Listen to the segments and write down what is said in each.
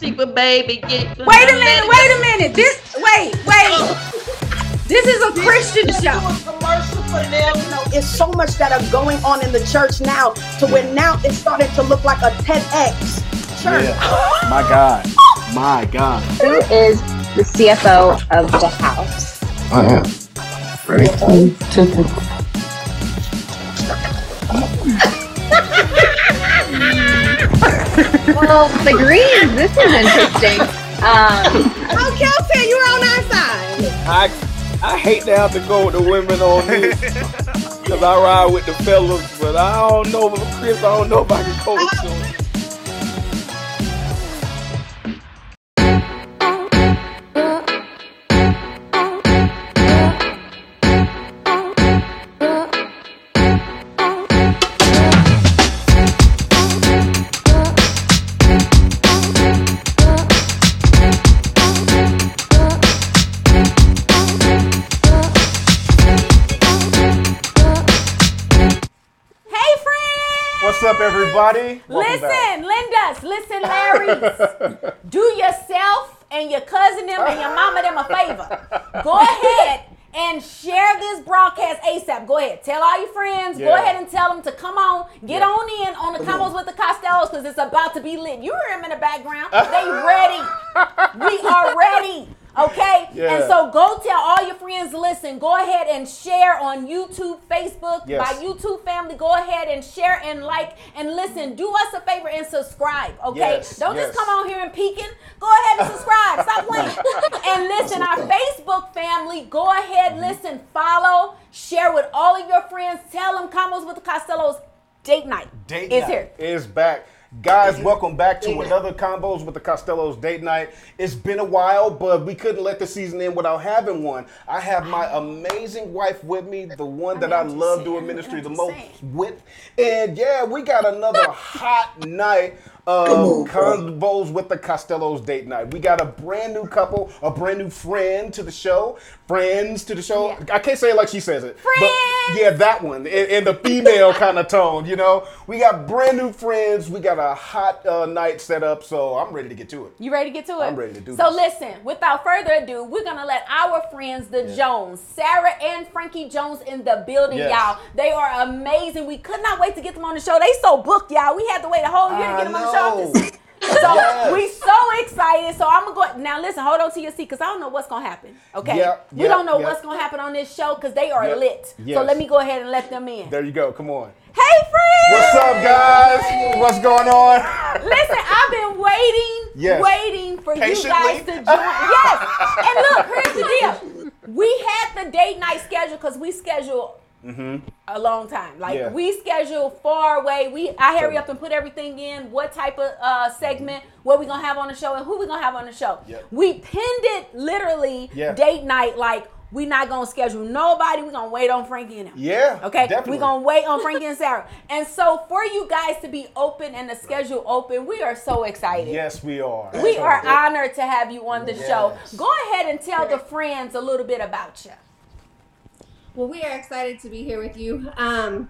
secret, baby. Get, Wait a minute, wait a minute. This wait, wait. This is a Christian show. commercial for them. You know, it's so much that are going on in the church now to where now it's starting to look like a TEDx church. Yeah. My God. My God. Who is the CFO of the house? I am. Ready? Well, the Greens. This is interesting. Um, Oh, Kelton, you're on our side. I I hate to have to go with the women on this because I ride with the fellas, but I don't know, Chris. I don't know if I can coach them. Everybody? Welcome back. Listen, Linda's, listen, Larry's. Do yourself and your cousin them and your mama them a favor. Go ahead and share this broadcast ASAP. Go ahead. Tell all your friends. Go ahead and tell them to come on. Get Yeah. on in on the convos with the Costellos because it's about to be lit. You hear them in the background. They ready. we are ready. Okay? Yeah. And so go tell all your friends, listen, go ahead and share on YouTube, Facebook, Yes. my YouTube family. Go ahead and share and like and listen. Do us a favor and subscribe, okay? Yes, Don't yes. just come on here and peeking. Go ahead and subscribe. Stop playing. and listen, our Facebook family, go ahead, Mm-hmm. listen, follow, share with all of your friends. Tell them Convos with the Costellos date night Date is night here. is back. Guys, welcome back to another Convos with the Costellos date night. It's been a while, but we couldn't let the season end without having one. I have my amazing wife with me, the one that I I'm love doing ministry the most with. And yeah, we got another hot night of Convos with the Costellos date night. We got a brand new couple, a brand new friend to the show, friends to the show. Yeah. I can't say it like she says it. but Friends! yeah, that one in, in the female kind of tone. You know, we got brand new friends. We got a hot uh, night set up, so I'm ready to get to it. You ready to get to it? I'm ready to do So this. listen, without further ado, we're gonna let our friends, the Jones, Sara and Frankie Jones, in the building, Yes. y'all. They are amazing. We could not wait to get them on the show. They so booked, y'all. We had to wait a whole year to get them on the show. So Yes. we so excited. So I'm gonna go now. Listen, hold on to your seat because I don't know what's gonna happen. Okay, Yep, we yep, don't know yep. what's gonna happen on this show because they are lit. So let me go ahead and let them in. There you go. Come on. Hey, friends. What's up, guys? What's going on? Listen, I've been waiting, Yes. waiting for you guys to join. Yes. And look, here's the deal. We had the date night schedule because we schedule a long time. Like Mm-hmm. Yeah. we schedule far away. We I hurry up and put everything in. What type of uh, segment? What we gonna have on the show and who we gonna have on the show? Yep. We pinned it literally Yeah. date night. Like we not gonna schedule nobody. We gonna wait on Frankie and them. Yeah. Okay, Definitely. we're gonna wait on Frankie and Sara. And so for you guys to be open and the schedule open, we are so excited. Yes, we are. We are honored to have you on the show. Go ahead and tell the friends a little bit about you. Well, we are excited to be here with you. Um,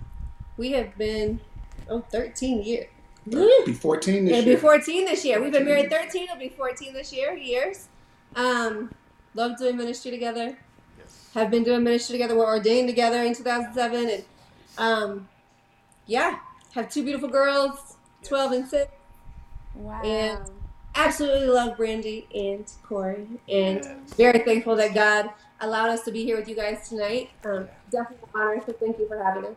we have been oh 13 years. Be 14 this It'll year. be 14 this year. We've been married 13. It'll be 14 this year. Years. Um, love doing ministry together. Yes. Have been doing ministry together. We're ordained together in 2007, and um, yeah, have two beautiful girls, 12 and 6. Wow. And absolutely love Brandy and Corey, and very thankful that God allowed us to be here with you guys tonight. Um, definitely an honor. So thank you for having us.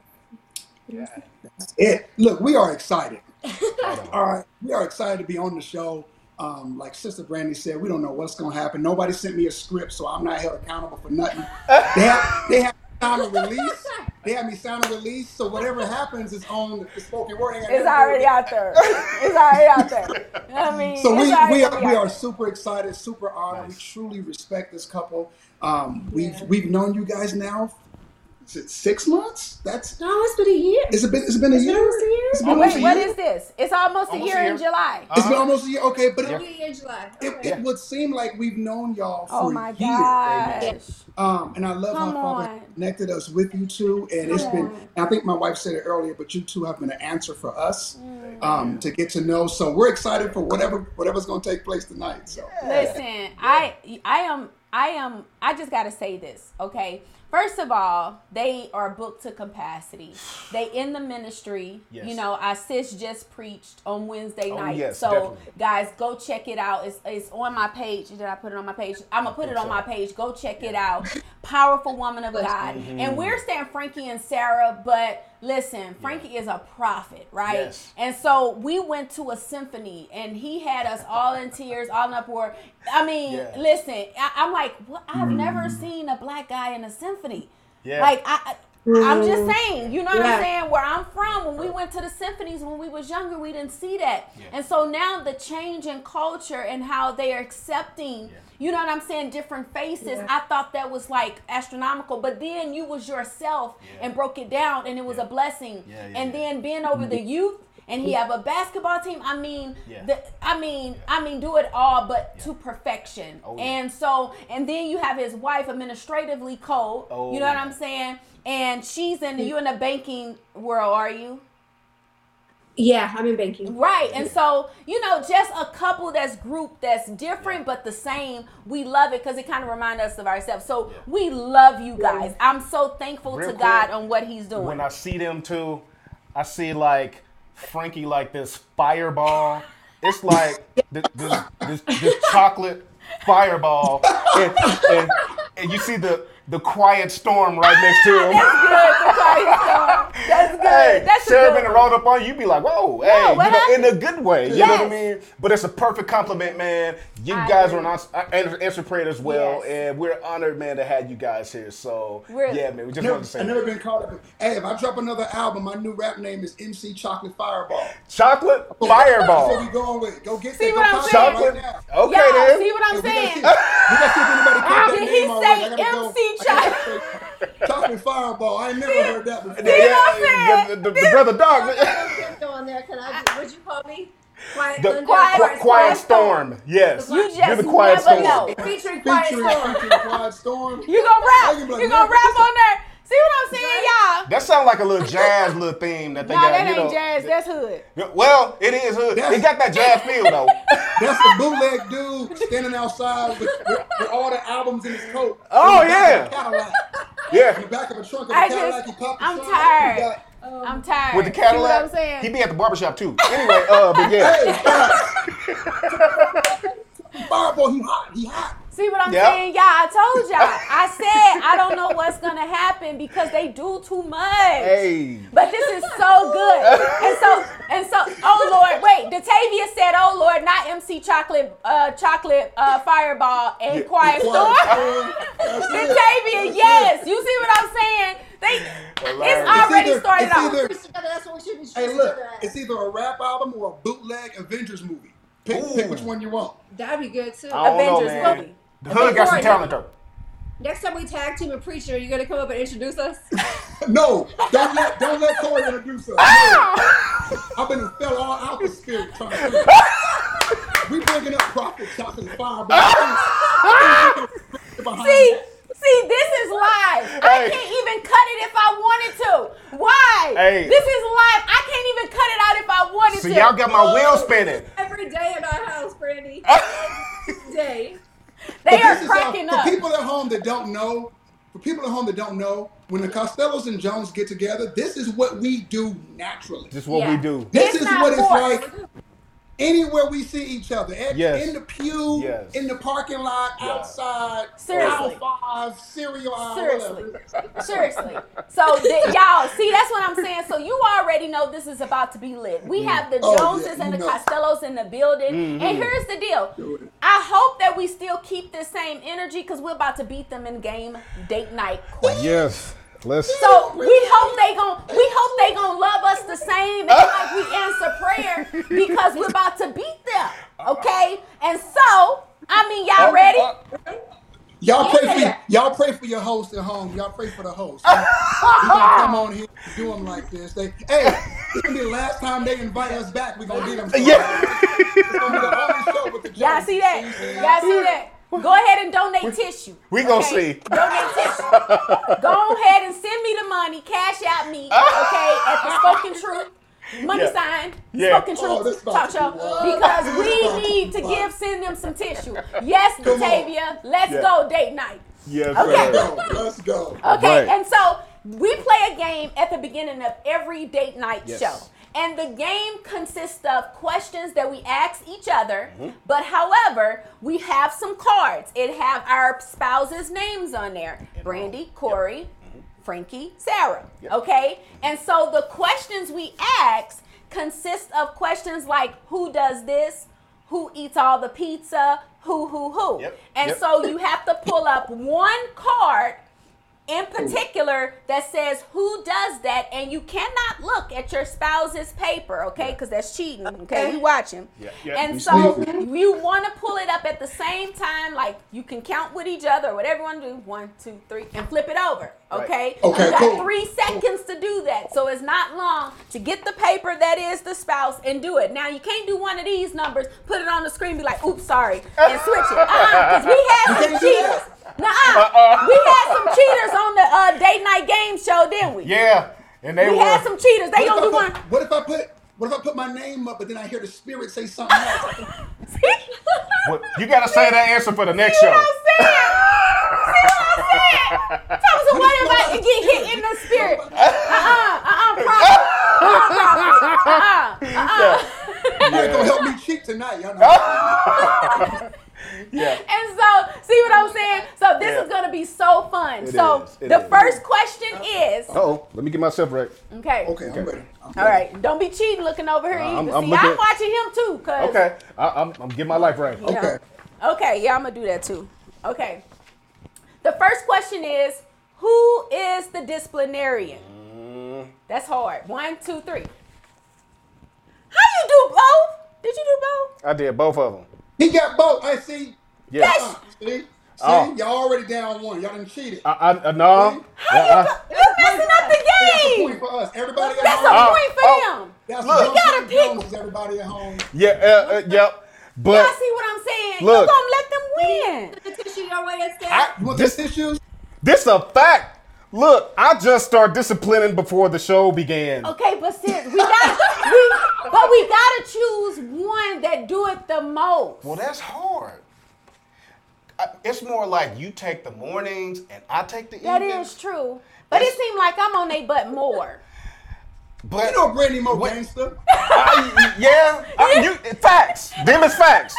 It, look, we are excited. All right, we are excited to be on the show. Um, like Sister Brandy said, we don't know what's going to happen. Nobody sent me a script, so I'm not held accountable for nothing. They have, they have sound a release. They have me sound a release, so whatever happens is on the spoken word. Ain't it's nothing to do with already out there. It's already out there. I mean, So we, we are we are super excited, super honored. We truly respect this couple. Um, we've we've known you guys now is it six months? That's No, it's been a year. it's been it's been a It's been year. almost a year? It's been Oh, almost wait, a year. is this? It's almost, Almost a a year, year. in July. It's been Uh-huh. almost a year. Okay, but It'll it, a year in July. it, Okay. it would seem like we've known y'all for oh my a year. gosh. Um, and I love Come how Father on. connected us with you two. And it's Come been, on. I think my wife said it earlier, but you two have been an answer for us Mm. um, to get to know. So we're excited for whatever whatever's going to take place tonight. So Listen, I I am I am I just gotta say this, okay? First of all, they are booked to capacity. They in the ministry. Yes. You know, our sis just preached on Wednesday Oh, night. yes, so definitely. guys, go check it out. It's it's on my page. Did I put it on my page? I'm gonna put it on so. my page. Go check it out. Powerful woman of God. Mm-hmm. And we're saying Frankie and Sara, but listen, Frankie is a prophet, right? Yes. And so we went to a symphony, and he had us all in tears, all in uproar. I mean, Yeah. listen, I, I'm like, what? I've mm-hmm. never seen a black guy in a symphony. Yeah. Like I. I I'm just mm. saying, you know what Yeah. I'm saying? Where I'm from, when we went to the symphonies when we was younger, we didn't see that. And so now the change in culture and how they are accepting, you know what I'm saying, different faces. Yeah. I thought that was like astronomical. But then you was yourself Yeah. and broke it down, and it was a blessing. Yeah, yeah, and yeah. then being over the mm-hmm. youth, and he have a basketball team. I mean, Yeah. the, I mean, I mean, do it all, but to perfection. Oh, yeah. And so, and then you have his wife, administratively cold. Oh, you know oh, what. I'm saying? And she's in you in the banking world, are you? Yeah, I'm in banking. Right. And so, you know, just a couple that's group that's different but the same. We love it because it kind of reminds us of ourselves. So we love you guys. I'm so thankful Real to quick, God on what He's doing. when I see them too, I see like Frankie like this fireball. It's like this, this, this, this chocolate fireball, and, and, and you see the the quiet storm right next to him. That's good. The quiet storm. That's good. Hey, that's a Sarah good been rolled up on you, You'd be like, whoa, hey, you know, in a good way. You know what I mean? But it's a perfect compliment, man. You I guys agree. are an ans- uh, answer, answer prayer as well, Yes. and we're honored, man, to have you guys here. So, We're- yeah, man, we just never, wanted to say I've never been called up. Hey, if I drop another album, my new rap name is MC Chocolate Fireball. chocolate That's what fireball. we going with. Go get See that. what Go I'm it saying? Chocolate. right now. Okay, Y'all, then. see what I'm Hey, we gotta see- saying? We gotta see if anybody Did he say I gotta go- MC I gotta say Chocolate Fireball. I ain't never heard that before. Yeah, the, the, the brother dog. Go on there. Can I? What'd you call me? Quiet The Thunder. Quiet- Qui- quiet storm. Yes. You You're just the quiet never storm. know. Featuring Quiet Featuring, Storm. featuring Quiet Storm. You gonna I rap? can be like, You gonna man, rap on there? See what I'm saying, y'all? That sounds like a little jazz little theme that they Nah, got. that you ain't know. jazz. That's hood. Well, it is hood. That's- It got that jazz feel though. That's the bootleg dude standing outside with, with, with all the albums in his coat. Oh, in the back of a yeah. Cadillac. In Yeah. the back of a trunk of a I Cadillac. just- he popped the I'm trunk, tired. he got- I'm tired. With the See what Cadillac, I'm saying? he be at the barbershop too. Anyway, uh, but yeah, Hey, guys. Fireball, he hot. He hot. See what I'm Yep. saying, y'all? I told y'all. I said I don't know what's gonna happen because they do too much. hey, But this is so good. And so and so oh Lord, wait, Datavia said, Oh Lord, not MC Chocolate uh chocolate uh fireball and Yeah, quiet the storm. Storm. That's it. Datavia, yes. You see what I'm saying? They it's Hilarious. already either- started it's off. either- Together, That's what we should be Hey, look, it's either a rap album or a bootleg Avengers movie. Pick, pick which one you want. That'd be good too. I don't know, Avengers man. movie. The hood got some talent though. Next time we tag team a preacher, you gonna come up and introduce us? No, don't let don't let Corey introduce us. No. I've been fell all out the spirit trying to figure. We bringing up Prophet Chocolate Fireball. See, see, this is live. I can't even cut it if I wanted to. Why? Hey. This is live. I can't even cut it out if I wanted So to. So y'all got my wheel spinning. Every day in our house, Brandy. Every day. they are uh, cracking how, up. For people at home that don't know, for people at home that don't know, when the Costellos and Jones get together, this is what we do naturally. This is what Yeah. we do. This It's is not what it's like anywhere we see each other. At, Yes. In the pew, Yes. in the parking lot, Yeah. outside, Seriously. aisle five, cereal aisle, Seriously. whatever. Seriously. So th- y'all, see, that's what I'm saying. So you already know this is about to be lit. We mm. have the Oh, Joneses yeah, and you the know. Costellos in the building. And mm-hmm. here's the deal. I hope that we still keep this same energy because we're about to beat them in game date night. quick. Yes. Let's. So we hope they gon' we hope they gonna love us the same and like we answer prayer because we're about to beat them. Okay? And so, I mean, y'all oh, ready? Uh, y'all pray for Yeah. y'all pray for your host at home. Y'all pray for the host. We gonna come on here and do them like this. They, hey, it's gonna be the last time they invite us back. We gonna do them. Yeah. It's gonna be the only show with the Y'all Jones. see that? Y'all see that? Go ahead and donate tissue. we gonna see. Donate tissue. Go ahead and send me the money. Cash out me. Okay, at the Spoken Truth. Money Yeah. sign. Yeah. Spoken Oh, Truth this talk show. Because we need to give send them some tissue. Yes, Come. Batavia. Let's Yeah. go date night. Yes, Okay. Let's go. Let's go. Okay, Right. and so we play a game at the beginning of every date night Yes. show. And the game consists of questions that we ask each other, Mm-hmm. but however, we have some cards. It have our spouses' names on there. Brandy, Corey, Frankie, Sarah. Okay? And so the questions we ask consist of questions like who does this? Who eats all the pizza? Who, who, who? Yep. And Yep. so you have to pull up one card in particular that says who does that? And you cannot look at your spouse's paper okay? Because that's cheating uh, okay? We eh? watching. Yeah, yeah, and we so sneaky. you want to pull it up at the same time like you can count with each other or whatever you want to do one two three and flip it over okay? Okay, you got cool. three seconds to do that so it's not long to get the paper that is the spouse and do it. Now you can't do one of these numbers put it on the screen be like oops sorry and switch it. Uh-uh, because we had some can't cheaters that. Nuh-uh. We had some cheaters on the uh, date night game show, didn't we? Yeah, and they We were. had some cheaters. They What gonna do I one. what if I put what if I put my name up, but then I hear the spirit say something else? What- you gotta say that answer for the next See show. what I'm saying? See what I'm saying? Thomas, so what if I get hit in the spirit? Uh-uh, uh-uh, prophet. Uh-uh, prophet. Uh-uh, uh-uh. You ain't gonna help me cheat tonight, y'all know. Yeah. And so, see what I'm saying? So this Yeah. is gonna be so fun. It so is, the is. first question is, Oh, let me get myself right. okay. Okay, I'm ready. I'm All ready. right, don't be cheating looking over here I'm- either. I'm See, looking- I'm watching him too, cause Okay, I, I'm, I'm getting my life right. you know. Okay. Okay, yeah, I'm gonna do that too. Okay. The first question is Who is the disciplinarian? Mm. That's hard. One, two, three. How you do both? Did you do both? I did both of them. He got both. I see. Yeah. Uh, see, see, Oh. y'all already down one. Y'all done cheated. I, I, uh, no. How Yeah, you I- go- you messing up the game. That's a point for us. Everybody at That's home. a Oh, point for oh. them. That's Look. one You gotta pick- Jones is everybody at home. yeah, uh, uh, yep. But Y'all see what I'm saying? Look. You gonna let them win. The tissue your way instead. I, You want this, this issues? this a fact. Look, I just started disciplining before the show began. Okay, but sis, we got we, but we gotta choose one that do it the most. Well, that's hard. I- It's more like you take the mornings and I take the That evenings. is true. But it That's- seemed like I'm on a butt more. But You know Brandy Mo What- gangster. I- yeah, I, you, facts. Them is facts.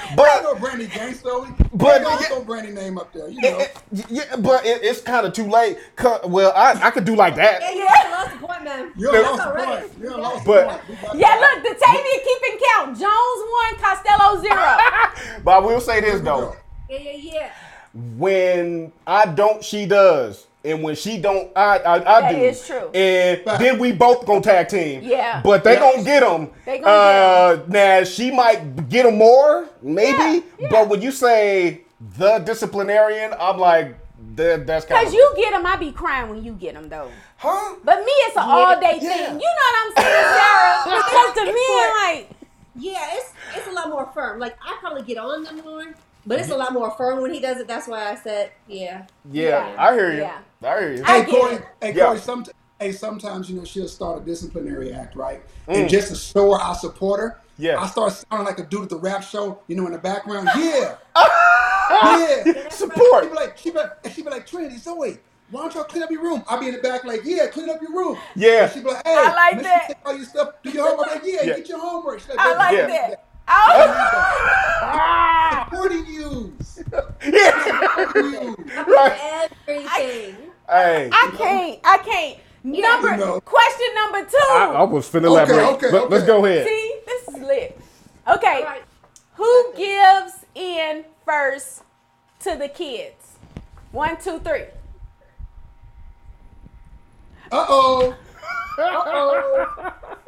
I But know Brandy gangster. But- But throw Brandy name up there. You know. it, it- yeah, but it, it's kind of too late. Well, I, I could do like Yeah, that. you yeah. lost the point, man. You're lost That's all right. point. You're a lost But- point. We Yeah, look, the Tavia keeping count. Jones one, Costello zero. But I will say this though: Yeah, yeah, yeah. when I don't, she does, and when she don't, I I, I That do. is true. And then we both gonna tag team. Yeah. But they Yeah. gonna get them. They gonna uh, Now she might get them more, maybe. Yeah, yeah. But when you say the disciplinarian, I'm like, that, that's kind Cause you get them, I be crying when you get them though. huh? But me, it's an all day Yeah. thing. You know what I'm saying, Sara? Because to me, like, Yeah, it's it's a lot more firm. Like I probably get on them more, but it's a lot more firm when he does it. That's why I said, yeah. Yeah, Yeah. I hear you. Yeah. I hear you. I Hey get Corey, it. hey Yeah. Corey, some, hey, sometimes you know she'll start a disciplinary act, right? Mm. And just to show her I support her, Yeah. I start sounding like a dude at the rap show, you know, in the background. Yeah, yeah. Support. She be like, she be like, and she be like, Trinity, Zoe, why don't y'all clean up your room? I'll be in the back like, yeah, clean up your room. Yeah. And she be like, hey, I like make sure that. you take all your stuff, do your homework. I'm like, yeah, Yeah. get your homework. She's like, I "Baby, like Yeah. that. Oh, Supporting you. Yeah. Supporting right. Everything. Hey. I can't. I can't. Number You know. question number two. I, I was finna Okay, elaborate. okay, Let, us go ahead. See, this is lit. Okay, All right. who gives in first to the kids? One, two, three. Uh oh. Uh-oh.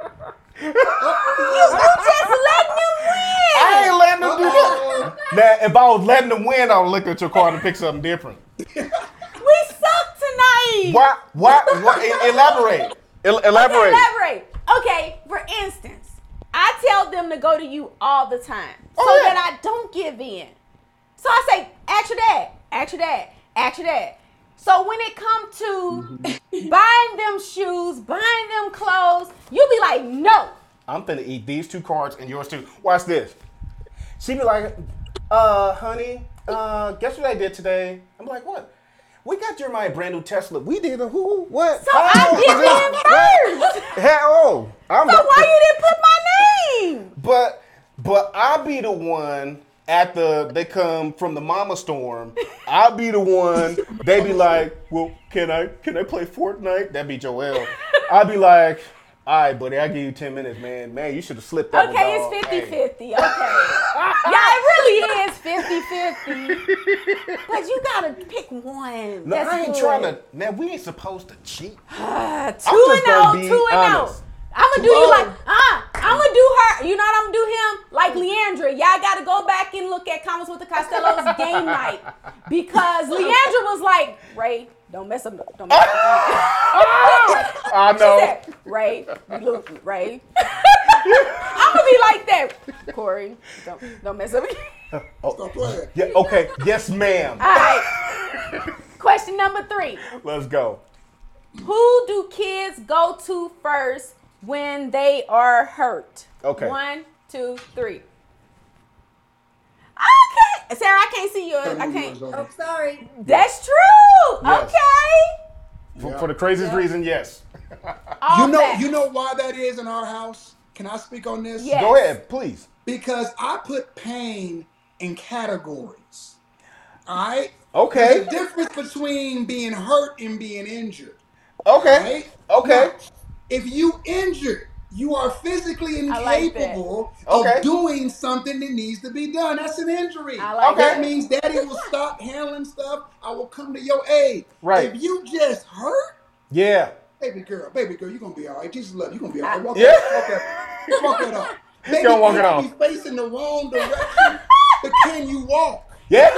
You just letting them win. I ain't letting them do that. Now, if I was letting them win, I would look at your card and pick something different. We suck tonight. Why? Why? why e- elaborate. El- elaborate. Elaborate. Okay, for instance, I tell them to go to you all the time oh, so Oh, yeah. that I don't give in. So I say, ask your dad, ask your dad, ask your dad. So when it come to buying them shoes, buying them clothes, you'll be like, no. I'm finna eat these two cards and yours too. Watch this. She be like, uh, honey, uh, guess what I did today? I'm like, what? We got Jeremiah brand new Tesla. We did a who? What? So I give in first. Hell, I'm So why you didn't put my name? But but I'll be the one at the they come from the mama storm. I'll be the one. They be like, well, can I can I play Fortnite? That'd be Joel. I'll be like, all right, buddy, I give you ten minutes, man. Man, you should have slipped that. one, Okay, dog. it's 50 Hey. 50. Okay. yeah, it really is 50 50. But you gotta pick one. No, That's I ain't good. trying to. Man, we ain't supposed to cheat. Uh, two and out, two and out. I'm gonna do you like, uh, I'm gonna do her. You know what I'm gonna do him? Like Leandra. Y'all gotta go back and look at comments with the Costellos game night because Leandra was like, Ray, don't mess up, don't mess up. I She know. said, Ray, look, Ray. I'm gonna be like that, Corey. Don't, don't mess up. Oh, Stop playing. Yeah. Okay. Yes, ma'am. All right. Question number three. Let's go. Who do kids go to first when they are hurt? Okay. One, two, three. Okay. Sara, I can't see yours. I can't. Oh, sorry. That's true. Yes. Okay. For, for the craziest reason, yes. All You know, that. you know why that is in our house. Can I speak on this? Yes. Go ahead, please. Because I put pain in categories. All right. Okay. There's a difference between being hurt and being injured. Okay. Right? Okay. Now, if you injured, you are physically I like incapable Okay. of doing something that needs to be done. That's an injury. Like Okay. that that. means daddy will stop handling stuff. I will come to your aid. Right. If you just hurt, Yeah. baby girl, baby girl, you're gonna be all right. Jesus love you. You're gonna be all right. Walk Yeah. that, walk that, walk that off. Maybe Gonna walk you it off. be facing the wrong direction, but can you walk? Yeah.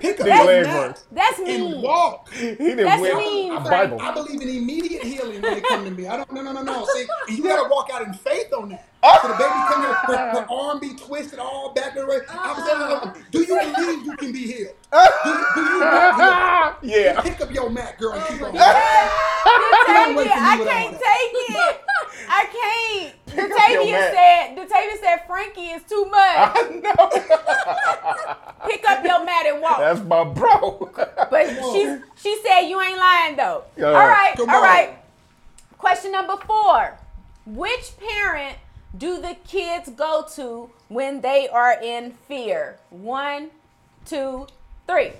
Pick up Big your leg mat work. That's and mean. walk. He didn't That's win mean, a Frank. Bible. I believe in immediate healing when it comes to me. I don't. No, no, no, no. See, you gotta walk out in faith on that. Oh. So the baby come here, her, her arm be twisted all back the way. I'm saying, do you believe you can be healed? Ah. Do, do you want healed? yeah. Pick up your mat, girl, and keep on. Detavia, wait for me I can't take it. I can't. your Detavia mat. said. Detavia said Frankie is too much. I know. Pick up your mat and walk. That's my bro. But she she said you ain't lying though. Yeah. All right, Come all on. right. Question number four: Which parent do the kids go to when they are in fear? One, two, three.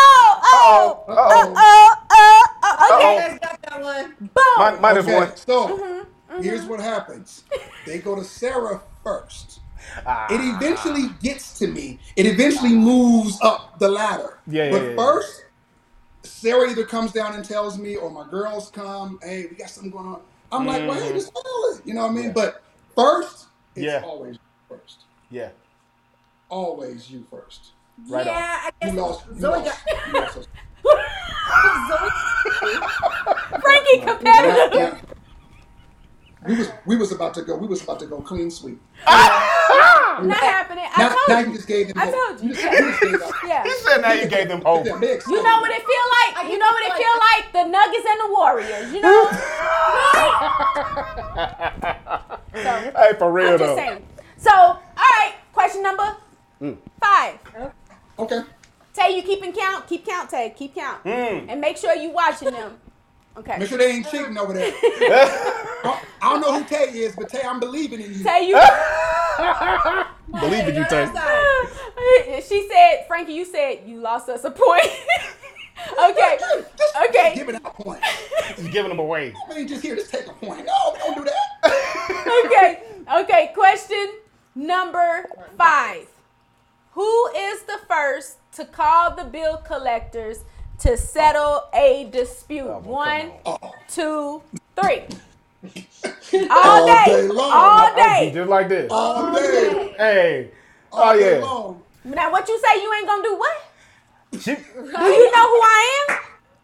Oh! Oh! Uh-oh. Oh! Uh-oh. Oh! Oh! oh. Okay. You guys got that one. Boom. Mine, minus Okay, one. so here's what happens. They go to Sara first. Ah. It eventually gets to me. It eventually moves up the ladder. Yeah, yeah, But yeah, yeah. first, Sara either comes down and tells me, or my girls come, hey, we got something going on. I'm like, well, hey, just handle it. You know what I mean? But first, it's Mm-hmm. Yeah. always you first. Yeah. Always you first. Right on. yeah, I You guess. You Zoe lost. got You lost. Zoe. Frankie competitive. Yeah. We was we was about to go. We was about to go clean sweep. Not happening. I Now, now told you you. just gave them. I hope. told you. You just, you just gave up. Yeah. He said now you gave them hope. You know what it feel like? I You know what it feel like? The Nuggets and the Warriors. You know? so, Hey, for real I'm though. just saying. So, all right. Question number mm. five. Okay. Tay, you keeping count? Keep count, Tay. Keep count. Hmm. And make sure you watching them. Okay. Make sure they ain't cheating over there. I I don't know who Tay is, but Tay, I'm believing in you. Tay, you. Believe in you, Tay. she said, Frankie, you said you lost us a point. okay. Okay. Giving out points. He's giving them away. I mean, just here, just take a point. No, we don't do that. okay. Okay. Question number five. Who is the first to call the bill collectors to settle a dispute? Oh, well, come One, Oh, two, three. All All day. day. All day. Just like this. All day. Hey. All Oh day yeah. long. Now, what you say? You ain't gonna do what? She, Do you know who I am?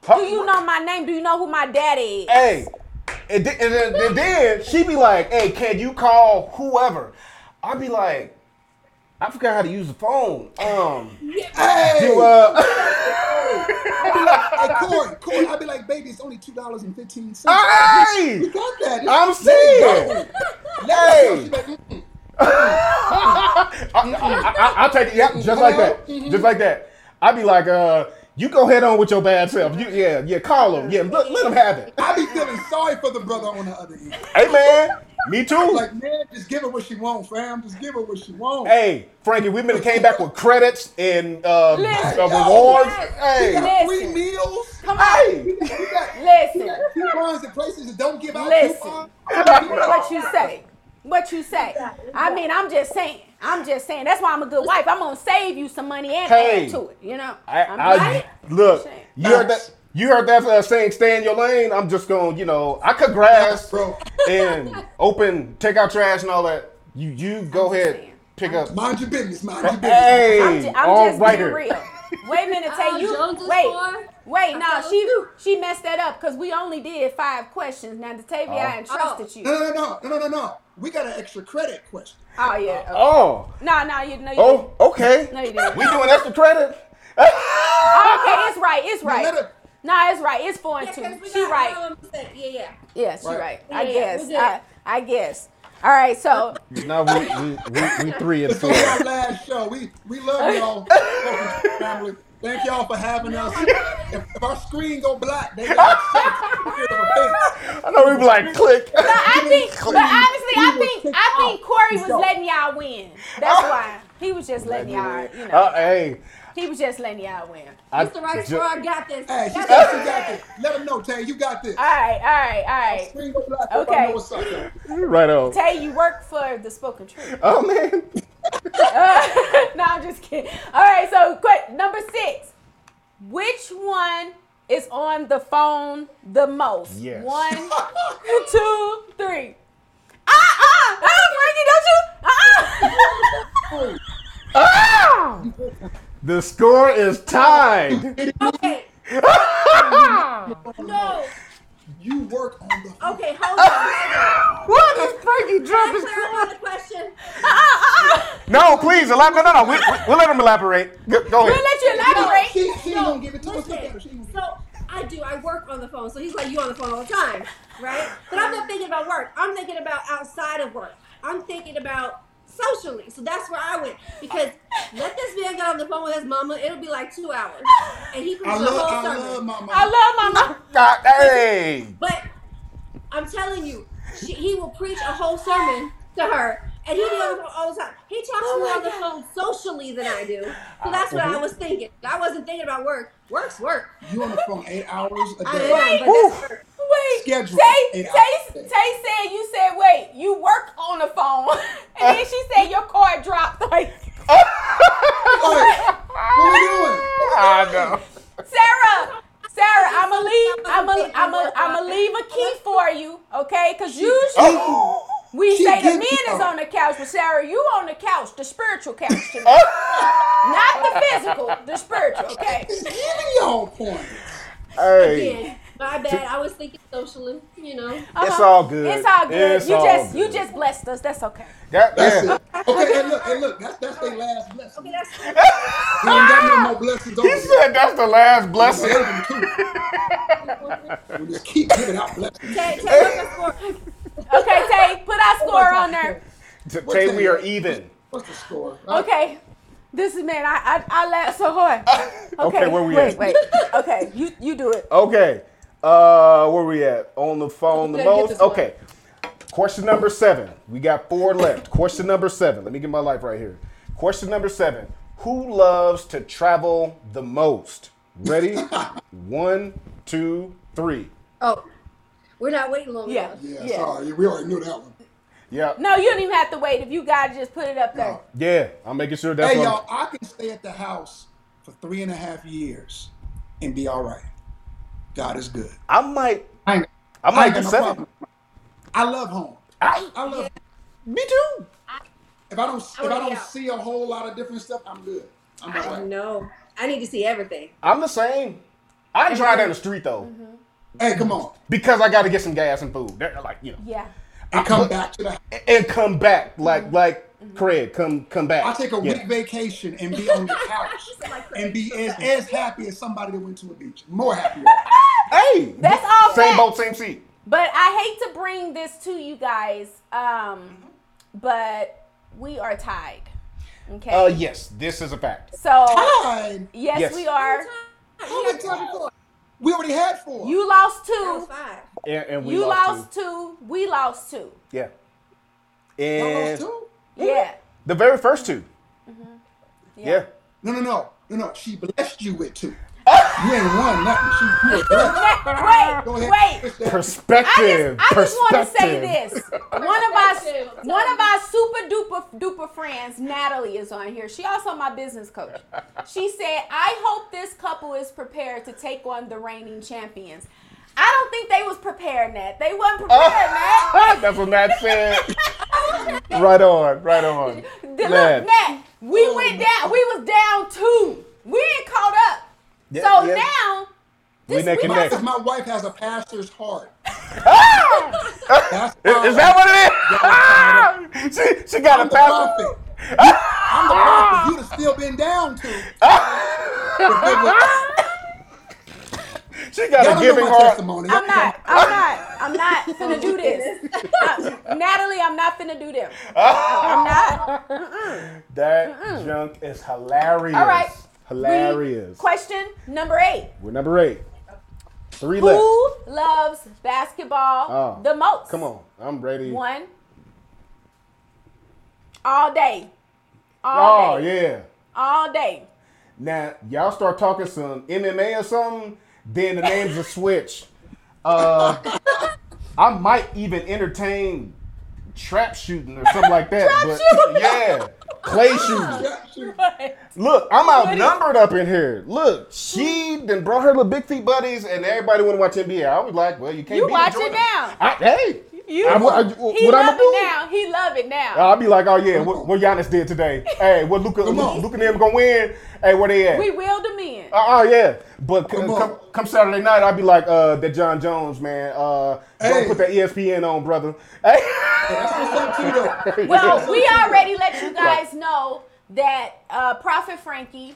Huh? Do you know my name? Do you know who my daddy is? hey. And then, and, then, and then she be like, hey, can you call whoever? I'd be like, I forgot how to use the phone. Um, Hey, do, uh, hey Corey, Corey, I'd be like, baby, it's only two dollars and fifteen cents. hey! We got that. I'm Let saying. Hey. Like. I, I, I, I'll take it. Yep, just like that. Just like that. I'd be like, uh, you go head on with your bad self. You, yeah, yeah, call him. Yeah, let, let him have it. I be feeling sorry for the brother on the other end. Hey, man, me too. Like, man, just give her what she wants, fam. Just give her what she wants. Hey, Frankie, we been came back with credits and uh, Listen. uh, rewards. We Hey, got free meals. Come hey, on. We got, we got, we Listen. got coupons and places that don't give out Listen. coupons. what you say? What you say? I mean, I'm just saying. I'm just saying. That's why I'm a good wife. I'm gonna save you some money and Hey. add to it. You know. I, I'm I right. look. You heard that? You heard that uh, saying, "Stay in your lane." I'm just going, you know, I cut grass Bro, and open, take out trash and all that. You, you go just ahead, saying. pick up. mind your business, mind your business. Hey, I'm, ju- I'm all just right being here. real. Wait a minute, Tay. You wait, wait. No, thought she was she messed that up because we only did five questions. Now, Detavia, I Oh. entrusted you. No, no, no, no, no, no, no. We got an extra credit question. Oh yeah. Okay. Oh, No, no, you no, you oh, okay. No, you didn't. We doing extra credit. Oh, okay, it's right. It's Now, right. let her- No, it's right. It's four and Yeah, two. 'cause we She right. 1%. Yeah, yeah. Yeah, she Right. right. I Yeah, guess. we. I, I guess. All right. So now we, we, we, we three and This was our four. last show. We we love y'all, Welcome to the family. Thank y'all for having us. If, if our screen go black, they got sex. I know we be like click. I think, but Clean. honestly, I think kick I think Corey was letting y'all win. That's why he was just letting y'all. You know, Uh, hey, he was just letting y'all win. I, Mr. Right ju- Squad, I got this. Hey, she Got you got this. Let him know, Tay. You got this. All right. All right. All right. Screen go black. Okay. know what's right on. Tay, you work for the Spoken Truth. Oh man. Uh, no, I'm just kidding. All right, so quick, number six. Which one is on the phone the most? Yes. One, two, three. Ah, ah, ah, Frankie, don't you? Ah, Ah, ah. The score is tied. Okay. No. You work on the. Okay, hold on. what is Frankie Can I dropping? clarify the question? No, please elaborate. No, no, we, we, we'll let him elaborate. Go, go We'll ahead. let you elaborate. She, she ain't No, gonna give it to us. Listen. at her. She ain't gonna give it So I do. I work on the phone. So he's like, you on the phone all the time, right? But I'm not thinking about work. I'm thinking about outside of work. I'm thinking about socially. So that's where I went because let this man get on the phone with his mama. It'll be like two hours, and he I preaches a love, whole I sermon. love my mom. I love my mom. God, hey. But I'm telling you, she, he will preach a whole sermon to her, and he be on the phone all the time. He talks more oh on the phone socially than I do. So that's what I uh-huh. was thinking. I wasn't thinking about work. Work's work. You on the phone eight hours a day. am, but that's work. Wait, Schedule Tay, Tay, hours a day. Tay said you said wait, you work on the phone, and then she said your cord dropped. Like Like, what we doing? I know. Sara, Sara, I'ma leave, I'ma, I'ma, I'ma leave a key for you, okay? Cause usually Oh. we say the gives men is on the couch, but Sara, you on the couch, the spiritual couch tonight. Not the physical, the spiritual, okay? Even y'all point. Hey. Again, my bad. I was thinking socially, you know. It's uh-huh. all good. It's all good. It's you all just you just blessed us. That's okay. That, That's yeah. it. Okay, and look, and look, that's that's their last blessing. Okay, that's We ain't got no more blessings over He there. said that's the last blessing. We just keep giving out blessings. Tay, Tay, what's the score? Okay, Tay, put our oh score on there. Today we are even. What's the score? Uh, okay. This is man, I I, I laughed so hard. Okay, Okay, where we wait, at? wait. Okay, you you do it. Okay. Uh, where we at? On the phone the most? Okay. Question number seven. We got four left. Question number seven. Let me get my life right here. Question number seven. Who loves to travel the most? Ready? One, two, three. Oh, we're not waiting long Yeah. enough. Yeah, Yeah. sorry. We already knew that one. Yeah. No, you don't even have to wait. If you got to just put it up there. No. Yeah. I'm making sure that's Hey, y'all, I can stay at the house for three and a half years and be all right. God is good. I might I I might ain't do got no seven. problem. I love home. I, I love. me too. If I don't, if I don't out. see a whole lot of different stuff, I'm good. I'm all I right. know. I need to see everything. I'm the same. I drive down the street though mm-hmm. Hey, come on, because I got to get some gas and food. They're like you know, Yeah. and come back to the. and come back like mm-hmm. like Craig, come come back. I take a Yeah. week vacation and be on the couch and be as, as happy as somebody that went to a beach. More happy. Hey, That's all Same facts. boat, same seat. But I hate to bring this to you guys, um, but we are tied. Okay. Uh, yes, this is a fact. so Fine. yes, Yes. we are. How many times before? We already had four. You lost two. five. And, and we You lost, lost two. We lost two. two. Yeah. And lost two? Yeah. the very first 2 Yeah. Yeah. No, no, no, no, no. She blessed you with two. you ain't won nothing. She you were blessed. Wait, Go wait, ahead. wait. Fix that. Perspective. I just, I just want to say Perspective. this. One of our, one of our super duper duper friends, Natalie, is on here. She also my business coach. She said, "I hope this couple is prepared to take on the reigning champions." I don't think they was prepared, Nat. They wasn't prepared, Nat. That's what Matt said. right on, right on. Look, Man. Nat, we went down. We was down two. We ain't caught up. Yeah, so yeah. now, We this, neck we and neck. My wife has a pastor's heart. Ah! Is, is that what it is? she, she got I'm a pastor. prophet. I'm the prophet. You'd have still been down to. She got Y'all a don't giving my heart. testimony. I'm not. I'm not. I'm not finna do this. Uh, Natalie, I'm not finna do them. I'm not. That junk is hilarious. All right. Hilarious. Question number eight. We're number eight. Three left. Who loves basketball Oh, the most? Come on. I'm ready. One. All day. All Oh, day. yeah. All day. Now, y'all start talking some MMA or something, then the names will switch. Uh, I might even entertain trap shooting or something like that. Trap but shooting? yeah, clay shooting. Yeah, shoot. Look, I'm outnumbered up in here. Look, she then brought her little big feet buddies, and everybody want to watch NBA. I was like, well, you can't You beat watch Jordan. it now. I, hey, You. I, I, he what love I'm gonna do? it now. He love it now. I'll be like, oh yeah, what, what Giannis did today. Hey, what Luka, Come on. Luka and them gonna win? Hey, where they at? we will them in. Uh, oh yeah, but c- Come come, come, Saturday night, I'll be like, uh, that Jon Jones man. Uh, Hey. don't put that ESPN on, brother. Hey. That's what's up, too, though. Well, we already let you guys know that uh, Prophet Frankie,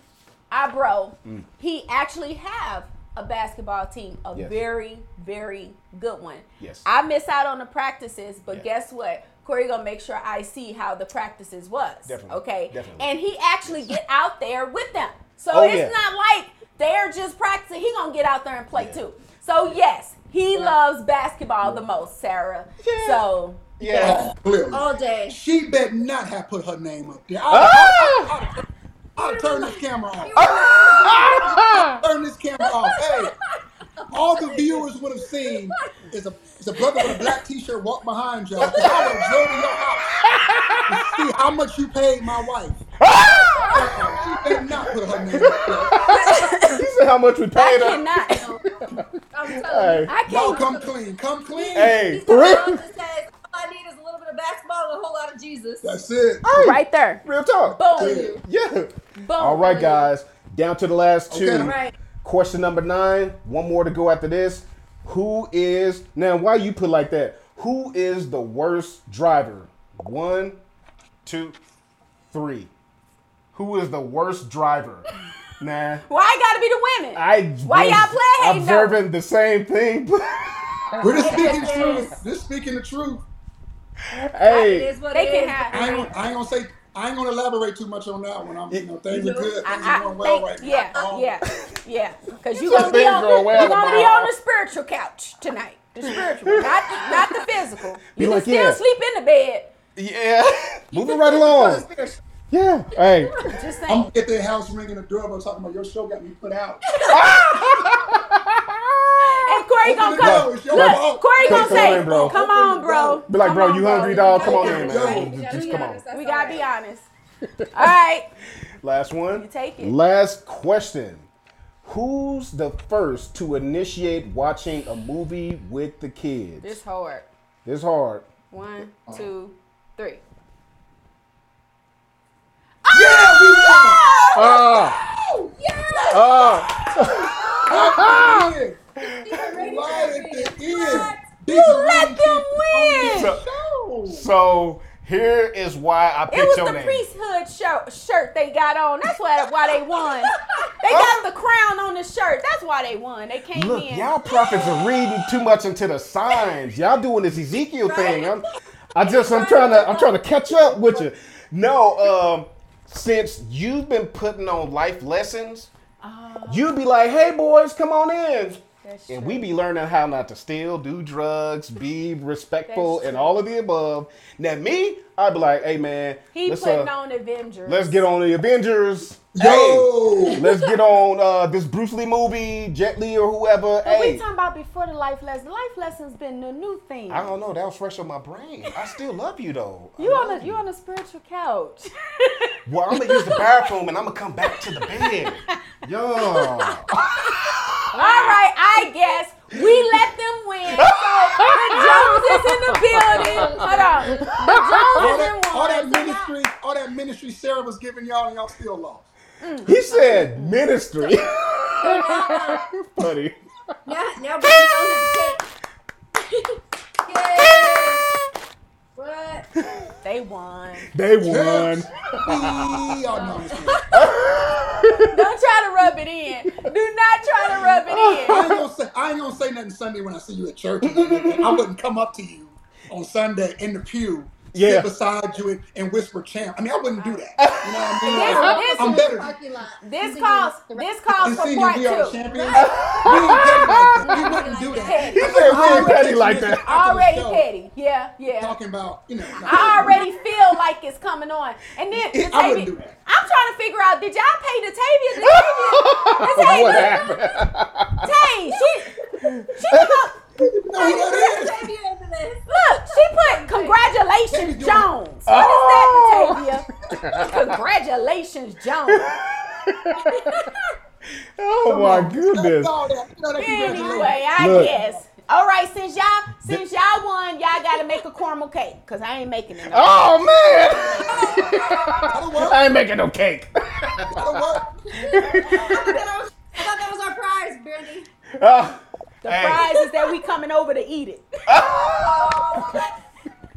our bro, Mm. he actually have a basketball team, a Yes. very, very good one. Yes. I miss out on the practices, but Yeah. guess what? Corey gonna make sure I see how the practices was. Definitely. Okay. Definitely. And he actually get out there with them. So Oh, it's yeah. not like they're just practicing. He gonna get out there and play too. So yes, he loves basketball the most, Sara. So yeah. Clearly. All day. She better not have put her name up there. Ah! I'll, I'll turn this camera off. turn this camera off. Hey, all the viewers would have seen is a, is a brother with a black t-shirt walk behind y'all. 'cause I would have drove to your house to see how much you paid my wife. Uh-uh, she better not put her name up there. You said how much we paid her. cannot. I'm telling Hey, you. I Y'all can't. come clean. Come clean. hey, He's the real, one that says, all I need is a little bit of basketball and a whole lot of Jesus. That's it. Right there. real talk. Boom. Yeah. Boom. All right, guys. Down to the last two. Okay. All right. Question number nine. One more to go after this. Who is now? Why you put like that? Who is the worst driver? One, two, three. Who is the worst driver? Nah. Why I gotta be the women? I Why y'all play hating, though? observing the same thing. We're just speaking the truth. Just speaking the truth. It hey, is what they it can is. I have. ain't, I ain't gonna say. I ain't gonna elaborate too much on that one. I'm, you know, things are good. Things I, are going well think, right now. yeah, Um, yeah, yeah. Because you said gonna be on, going well you gonna be on the spiritual couch tonight. The spiritual, not the, not the physical. Be You can like, still yeah. sleep in the bed. yeah. Moving right along. Yeah. Hey. Just saying. I'm saying. at their house ringing the doorbell talking about your show got me put out. And Corey gonna come. door, Look. Corey gonna say, bro. "Come on, bro." Be like, bro, you hungry, dog? Come on in, man. Just come on. We gotta be honest. All right, Last one. You take it. Last question. Who's the first to initiate watching a movie with the kids? this hard. It's hard. One, two, three. Yeah, we won. Ah, Yes! ah. Yeah. Right at the end. You let them win. So, so here is why I picked your name. It picked was your the name. priesthood shirt, shirt they got on. That's why why they won. They got the crown on the shirt. That's why they won. They came Look, in. y'all prophets are reading too much into the signs. Y'all doing this Ezekiel thing. I'm, I just, I'm trying to, I'm trying to catch up with you. No, um, since you've been putting on life lessons, you'd be like, "Hey, boys, come on in." That's And true. we be learning how not to steal, do drugs, be respectful, and all of the above. Now me, I'd be like, "Hey, man, he let's putting uh, on Avengers. let's get on the Avengers." Hey, Yo. let's get on uh, this Bruce Lee movie, Jet Li or whoever. But hey, we talking about before the life lesson. Life lesson's been the new thing. I don't know. That was fresh on my brain. I still love you though. I You on love a you on a spiritual couch. Well, I'm gonna use the bathroom and I'm gonna come back to the bed. Yo. All right, I guess we let them win. So the Jones is in the building. Hold on, the All Jones is that, in all that one. ministry, all that ministry Sara was giving y'all, and y'all still lost. Mm. He said ministry. Funny. Now, now Brandon owns the cake. Yay! What? They won. They won. Y'all know this. Don't try to rub it in. Do not try to rub it I in. ain't gonna say I ain't gonna say nothing Sunday when I see you at church. I wouldn't come up to you on Sunday in the pew, Yeah. sit beside you and, and whisper champ. I mean, I wouldn't do that. You know what I mean? This- Like, I'm better than Parking lot. This calls this calls and for singing part we are two. champions. We ain't petty like that. We wouldn't do that. He said we ain't petty like that. Already petty. Yeah, yeah. Talking about, you know. I already feel like it's coming on. And then I Latavia- wouldn't do that. I'm trying to figure out, did y'all pay Latavia? Latavia, what Latavia, happened? Tay, she, she come up, No, he that is. Baby look, she put congratulations, Jones. What Oh. is that, Latavia? congratulations, Jones. Oh my goodness. All that, you know, that congratulations. Anyway, I Look. guess. All right, since y'all since y'all won, y'all got to make a caramel cake because I ain't making it. No. Oh man. That'll work. I ain't making no cake. That'll work. I thought that was our prize, Brandy. Uh, The hey. prize is that we coming over to eat it.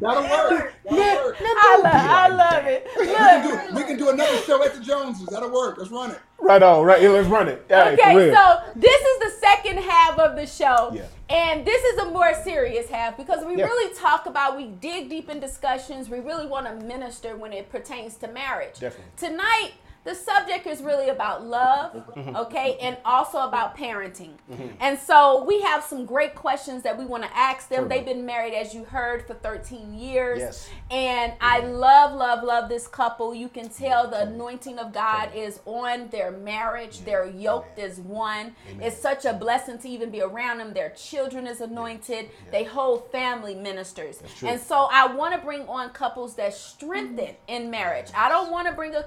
That'll work. That'll work. I love, I love it. We Look, can, do, we can do another show at the Joneses. That'll work. Let's run it. Right on, right. Yeah, let's run it. Hey, Okay, real. so this is the second half of the show. Yeah. And this is a more serious half because we Yeah. really talk about, we dig deep in discussions. We really want to minister when it pertains to marriage. Definitely. Tonight, the subject is really about love, Mm-hmm. okay, and also about parenting. And so we have some great questions that we want to ask them. They've been married, as you heard, for 13 years. Yes. And I love, love, love this couple. You can tell the anointing of God is on their marriage. They're yoked as one. It's such a blessing to even be around them. Their children is anointed. They whole family ministers. And so I want to bring on couples that strengthen in marriage. I don't want to bring a,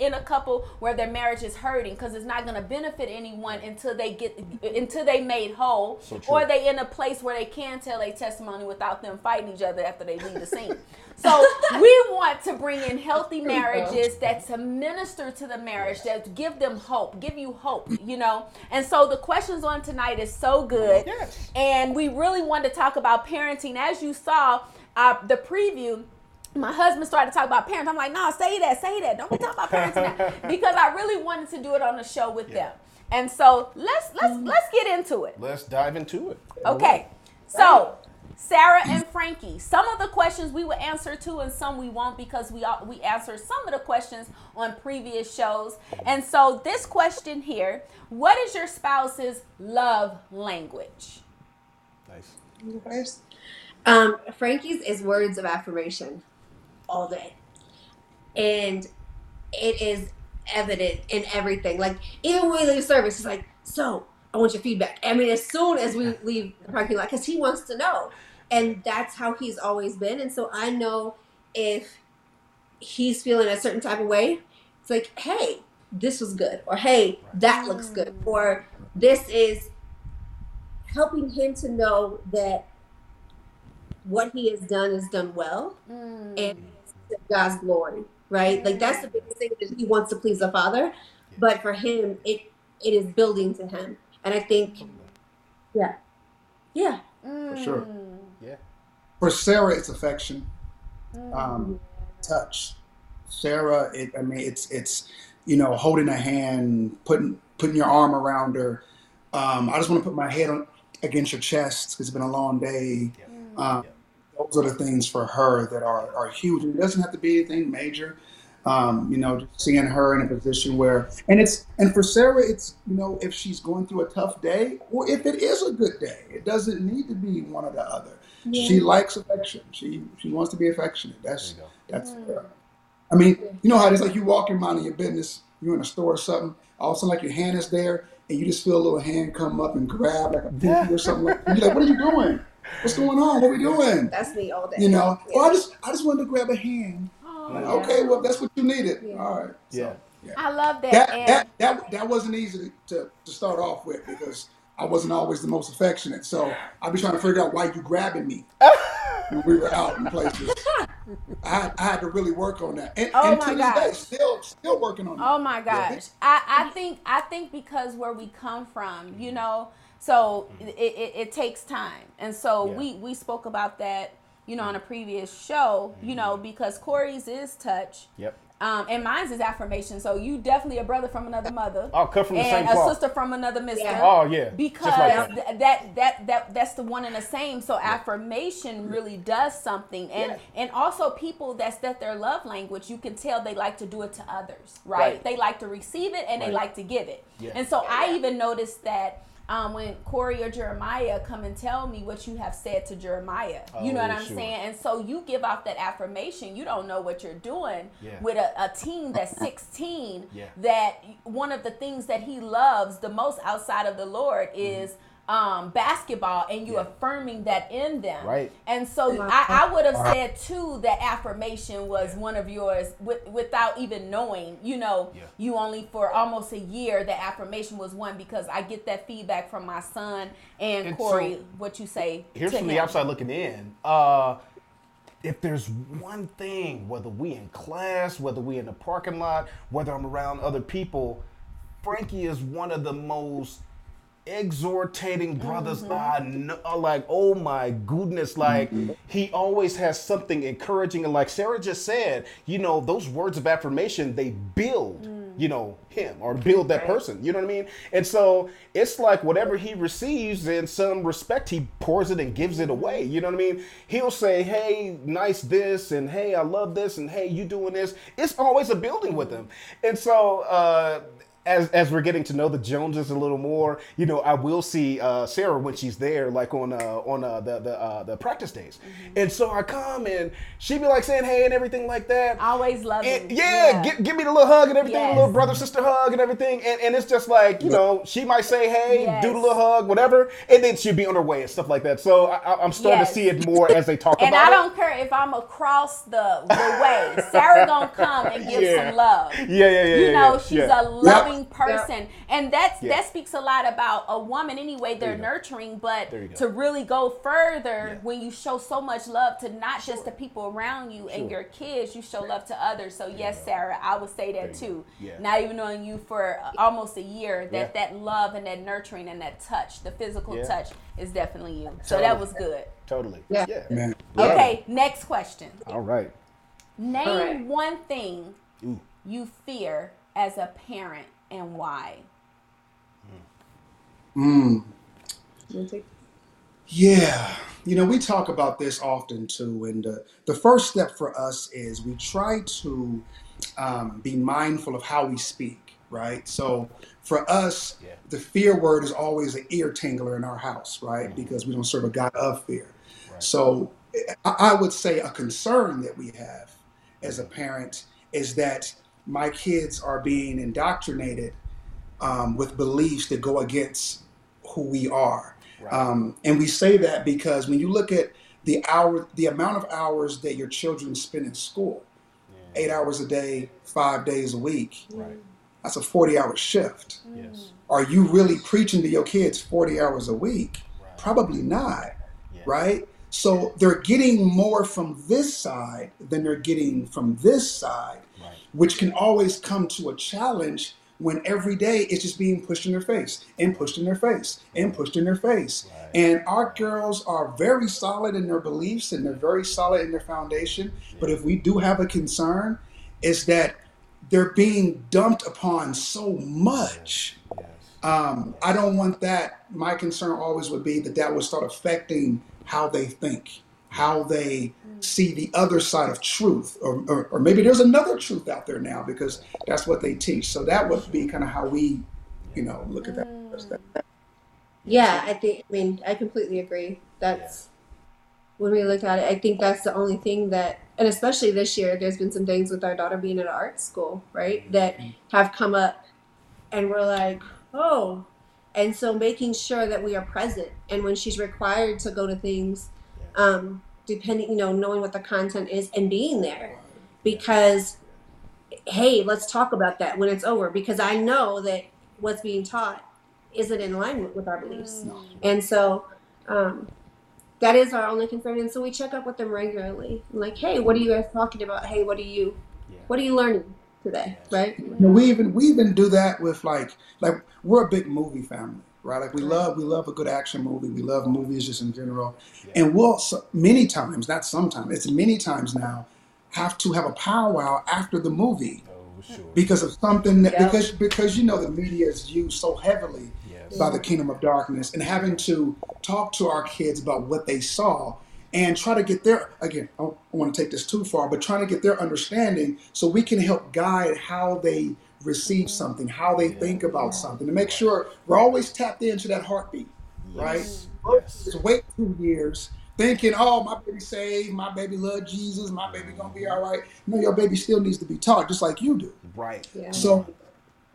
in a couple where their marriage is hurting because it's not going to benefit anyone until they get until they made whole So or they in a place where they can tell a testimony without them fighting each other after they leave the scene. So we want to bring in healthy marriages that to minister to the marriage, that give them hope, give you hope, you know. And so the questions on tonight is so good, Yes. and we really wanted to talk about parenting. As you saw, uh, the preview. My husband started to talk about parents. I'm like, no, say that, say that. Don't be talking about parents now. because I really wanted to do it on the show with them. And so let's let's let's get into it. Let's dive into it. Okay. So, Sara and Frankie, some of the questions we will answer to and some we won't because we all, we answered some of the questions on previous shows. And so, this question here, what is your spouse's love language? Nice. Um, Frankie's is words of affirmation all day. And it is evident in everything. Like, even when we leave service, it's like, so, I want your feedback. I mean, as soon as we leave the parking lot, because he wants to know. And that's how he's always been. And so I know if he's feeling a certain type of way, it's like, hey, this was good. Or hey, that looks good. Mm. Or this is helping him to know that what he has done is done well mm. and it's to God's glory, right? Like that's the biggest thing is he wants to please the Father, but for him, it it is building to him, and I think, yeah, yeah, For sure. Yeah. For Sara, it's affection, Mm. um, touch. Sara, it, I mean, it's it's you know holding a hand, putting putting your arm around her. Um, I just want to put my head on against your chest. It's been a long day. Um, those are the things for her that are are huge. It doesn't have to be anything major. Um, you know, just seeing her in a position where, and it's and for Sara, it's you know if she's going through a tough day or if it is a good day, it doesn't need to be one or the other. She likes affection. She she wants to be affectionate. That's There you go. that's her. I mean, you know how it is like you walk in minding your business, you're in a store or something, all of a sudden like your hand is there and you just feel a little hand come up and grab like a pinky or something like You're like, what are you doing? What's going on? What are we doing? that's me all day. You know, Yeah. oh, I just I just wanted to grab a hand. Oh, Like, yeah. okay, well, that's what you needed. Yeah. All right. Yeah. So, I love that. that and that that that wasn't easy to, to start off with because I wasn't always the most affectionate. So I'd be trying to figure out why you grabbing me when we were out in places. I had, I had to really work on that, and, Oh and my to this day, gosh. still still working on that. Oh my gosh. I, I think I think because where we come from, you know, so mm-hmm. it, it, it takes time. And so Yeah. we, we spoke about that, you know, on a mm-hmm. previous show, you know, mm-hmm. because Corey's is touch. Yep. Um, and mine's is affirmation. So you definitely a brother from another mother. Oh, cut from the same. and same a cloth. sister from another mister. Yeah. Oh yeah. Because like that. th- that that that that's the one and the same. So affirmation really does something, and Yeah. and also people that's that their love language. You can tell they like to do it to others, right? Right. They like to receive it and they like to give it. Yeah. And so I even noticed that. Um, when Corey or Jeremiah come and tell me what you have said to Jeremiah, you know Oh, what I'm sure. saying? And so you give off that affirmation. You don't know what you're doing Yeah. with a, a team that's 16 Yeah. that one of the things that he loves the most outside of the Lord is um, basketball, and you. Yeah. affirming that in them. Right. And so I, I would have said too that affirmation was one of yours with, without even knowing. You know, Yeah. you only for almost a year that affirmation was one because I get that feedback from my son and, And Corey. so- what you say? Here's to from the outside looking in. Uh, if there's one thing, whether we in class, whether we in the parking lot, whether I'm around other people, Frankie is one of the most exhortating brothers mm-hmm. I know. Like, oh my goodness, like mm-hmm. he always has something encouraging, and like Sarah just said, you know, those words of affirmation they build, mm. you know, him or build that person. You know what I mean? And so it's like whatever he receives in some respect, he pours it and gives it away. You know what I mean? He'll say, "Hey, nice this," and "Hey, I love this," and "Hey, you doing this." It's always a building with him, and so. uh as as we're getting to know the Joneses a little more, you know, I will see uh, Sara when she's there, like on uh, on uh, the the uh, the practice days, and so I come and she be like saying hey and everything like that. Always love it. yeah, Give, give me the little hug and everything, Yes. little brother sister hug and everything, and, and it's just like you know, she might say hey, Yes. do the little hug, whatever, and then she'll be on her way and stuff like that. So I, I- I'm starting Yes. to see it more as they talk And about I don't care if I'm across the, the way. Sara gonna come and give Yeah. some love. Yeah, yeah, yeah. You yeah, know, yeah, she's yeah. a loving person. And that's Yeah. that speaks a lot about a woman anyway, they're nurturing, but There you go. to really go further Yeah. when you show so much love to not just the people around you and your kids, you show love to others. So yes, Sara, I would say that There too. Yeah. Not even knowing you for uh, almost a year, that Yeah. that love and that nurturing and that touch, the physical Yeah. touch is definitely you. So that was good. Totally. Yeah. yeah. Man. Okay, next question. All right. Name Alright. one thing Ooh. you fear as a parent and why. Mm. Yeah, you know, we talk about this often too. And uh, the first step for us is we try to um, be mindful of how we speak, right? So for us, Yeah. the fear word is always an ear tingler in our house, right? Because we don't serve a God of fear. Right. So I I would say a concern that we have as a parent is that my kids are being indoctrinated um, with beliefs that go against who we are. Right. Um, and we say that because when you look at the hour, the amount of hours that your children spend in school, eight hours a day, five days a week, Right. that's a 40 hour shift. Yes. Are you really preaching to your kids 40 hours a week? Right. Probably not, Yeah. right? So they're getting more from this side than they're getting from this side, Right. which can always come to a challenge when every day it's just being pushed in their face and pushed in their face and pushed in their face. Right. And our girls are very solid in their beliefs and they're very solid in their foundation. But if we do have a concern, it's that they're being dumped upon so much. Yes. Um, I don't want that. My concern always would be that that would start affecting how they think, how they see the other side of truth, or, or, or maybe there's another truth out there now because that's what they teach. So that would be kind of how we, you know, look at that. Yeah, I think. I mean, I completely agree. That's when we look at it. I think that's the only thing that, and especially this year, there's been some things with our daughter being at art school, right, that have come up, and we're like, oh, and so making sure that we are present, and when she's required to go to things, um, depending, you know, knowing what the content is and being there, because, hey, let's talk about that when it's over, because I know that what's being taught isn't in line with, with our beliefs. And so um, that is our only concern. And so we check up with them regularly. Like, hey, what are you guys talking about? Hey, what are you, Yeah. what are you learning today? Right? You know, we even we even do that with like like we're a big movie family, right? Like we love we love a good action movie. We love movies just in general, and we'll many times, not sometimes, it's many times now, have to have a powwow after the movie Oh, sure. because of something that Yeah. because because you know the media is used so heavily Yes. by the kingdom of darkness and having to talk to our kids about what they saw and try to get their again i don't want to take this too far but trying to get their understanding so we can help guide how they receive something how they think about something to make sure we're always tapped into that heartbeat right Yes. Just wait two years thinking oh my baby saved my baby love jesus my baby gonna be all right no your baby still needs to be taught just like you do Right. Yeah. so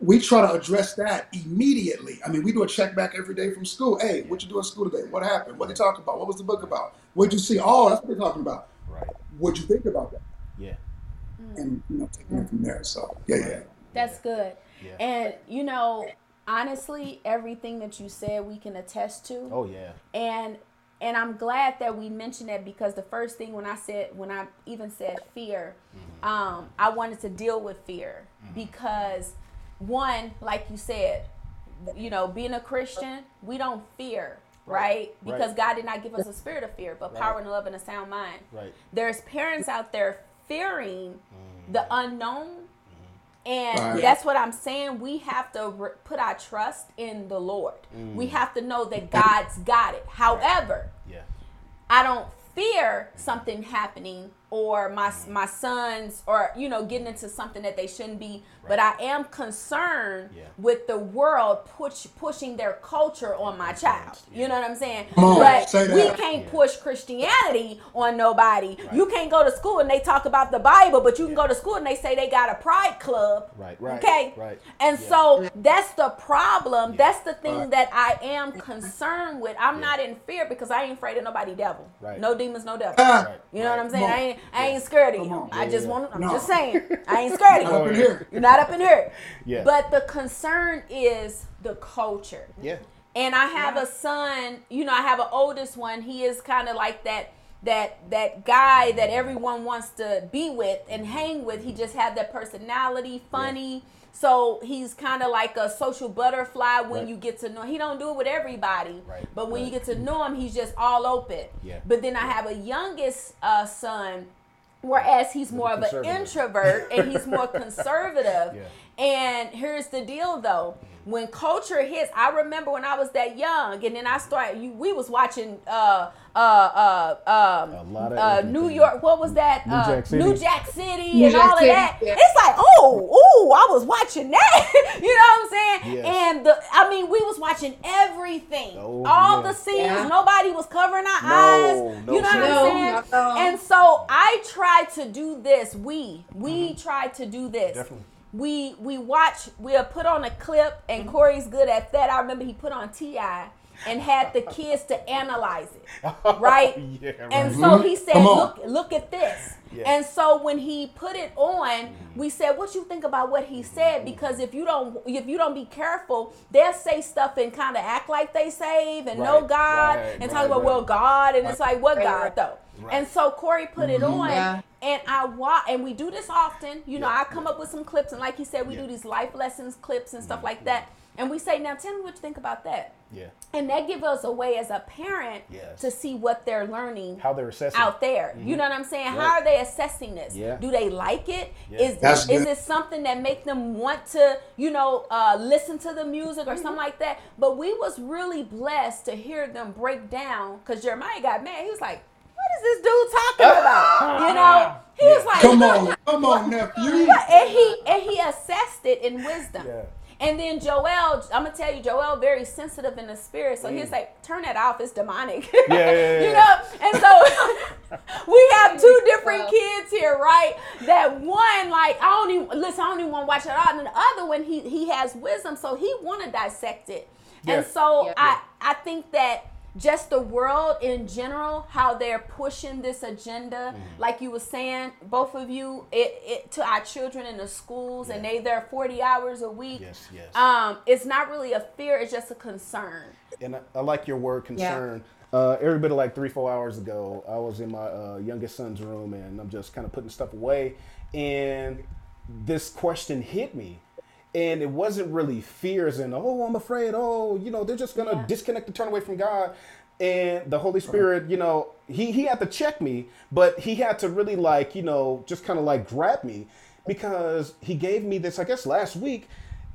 we try to address that immediately. I mean, we do a check back every day from school. Hey, what you do in school today? What happened? What they talk about? What was the book about? What'd you see? Oh, that's what they're talking about. Right. What'd you think about that? Yeah. Mm. And you know, taking it from there. So yeah, yeah. That's good. Yeah. And you know, honestly, everything that you said we can attest to. Oh yeah. and and I'm glad that we mentioned that because the first thing when I said when I even said fear, mm-hmm. um, I wanted to deal with fear mm-hmm. because one, like you said, you know, being a Christian, we don't fear, right? Because Right. God did not give us a spirit of fear, but power and love and a sound mind. Right. There's parents out there fearing mm-hmm. the unknown. And Right. that's what I'm saying. We have to re- put our trust in the Lord. We mm. have to know that God's got it. However, Yeah. I don't fear something happening or my my sons or you know getting into something that they shouldn't be but I am concerned Yeah. with the world push pushing their culture on my child. You know what I'm saying? Come on, but say we can't Yeah. push Christianity on nobody. You can't go to school and they talk about the Bible, but you can go to school and they say they got a pride club. Right. Right. Okay. Right. And Yeah. so that's the problem. That's the thing Right. that I am concerned with. I'm not in fear because I ain't afraid of nobody devil. Right. No demons, no devil. Ah, Right. You know what I'm saying? Come. I ain't I scared of Come you. on. I just yeah. want I'm No. just saying. I ain't scared Not of up you. in here. You're not up in here. Yeah. But the concern is the culture. Yeah. And I have a son, you know, I have an oldest one. He is kind of like that that that guy that everyone wants to be with and hang with. He just had that personality, funny. So he's kind of like a social butterfly when Right. you get to know. He don't do it with everybody, Right, but when you get to know him, he's just all open. Yeah. But then I have a youngest uh, son, whereas he's more of an introvert and he's more conservative. Yeah. And here's the deal though. When culture hits, I remember when I was that young, and then I started. You, we was watching uh, uh, uh, um, A lot of uh. New York. What was that? New uh, Jack City. New Jack City New and Jack all of City, that. yeah. It's like, oh, ooh, I was watching that. you know what I'm saying? Yes. And the, I mean, we was watching everything, Oh, all yeah. the scenes. Yeah. Nobody was covering our No, eyes. no, you know sir. what I'm saying? not at. And so I tried to do this. We we tried to do this. Definitely. We we watch. We'll put on a clip, and mm-hmm. Corey's good at that. I remember he put on T.I., and had the kids to analyze it, right? Yeah, And so he said, "Look, look at this." Yeah. And so when he put it on, mm-hmm. we said, "What you think about what he said?" Mm-hmm. Because if you don't, if you don't be careful, they'll say stuff and kind of act like they save and know God right, and right, talk about right. well God, and it's like what Right, God though. Right. And so Corey put it mm-hmm. on, Yeah. and I watch, and we do this often. You know, Yeah, I come up with some clips, and like he said, we Yeah. do these life lessons clips and stuff like that. And we say, now tell me what you think about that. Yeah. And that gives us a way as a parent Yes. to see what they're learning How they're assessing. out there. You know what I'm saying? Right. How are they assessing this? Yeah. Do they like it? Yeah. Is That's is good. it something that make them want to, you know, uh, listen to the music or Mm-hmm. something like that? But we was really blessed to hear them break down because Jeremiah got mad. He was like, "What is this dude talking about?" you know, he was like, Come on, come on, nephew. and he and he assessed it in wisdom. Yeah. And then Joel, I'm gonna tell you, Joel very sensitive in the spirit, so he's like, "Turn that off. It's demonic." Mm. Yeah, yeah, yeah, you know. And so we have two different kids here, right? That one, like, I don't even listen. I don't even want to watch it all. And the other one, he he has wisdom, so he want to dissect it. Yeah. And so Yeah. I I think that just the world in general, how they're pushing this agenda, Mm-hmm. like you were saying, both of you, it, it to our children in the schools, and they there forty hours a week. Yes, yes. Um, it's not really a fear; it's just a concern. and I, I like your word concern. Uh, every bit of like three, four hours ago, I was in my uh, youngest son's room and I'm just kind of putting stuff away. And this question hit me. And it wasn't really fears and, oh, I'm afraid, oh, you know, they're just to Yeah. disconnect and turn away from God. And the Holy Spirit, you know, he, he had to check me, but he had to really like, you know, just kind of like grab me because he gave me this, I guess, last week.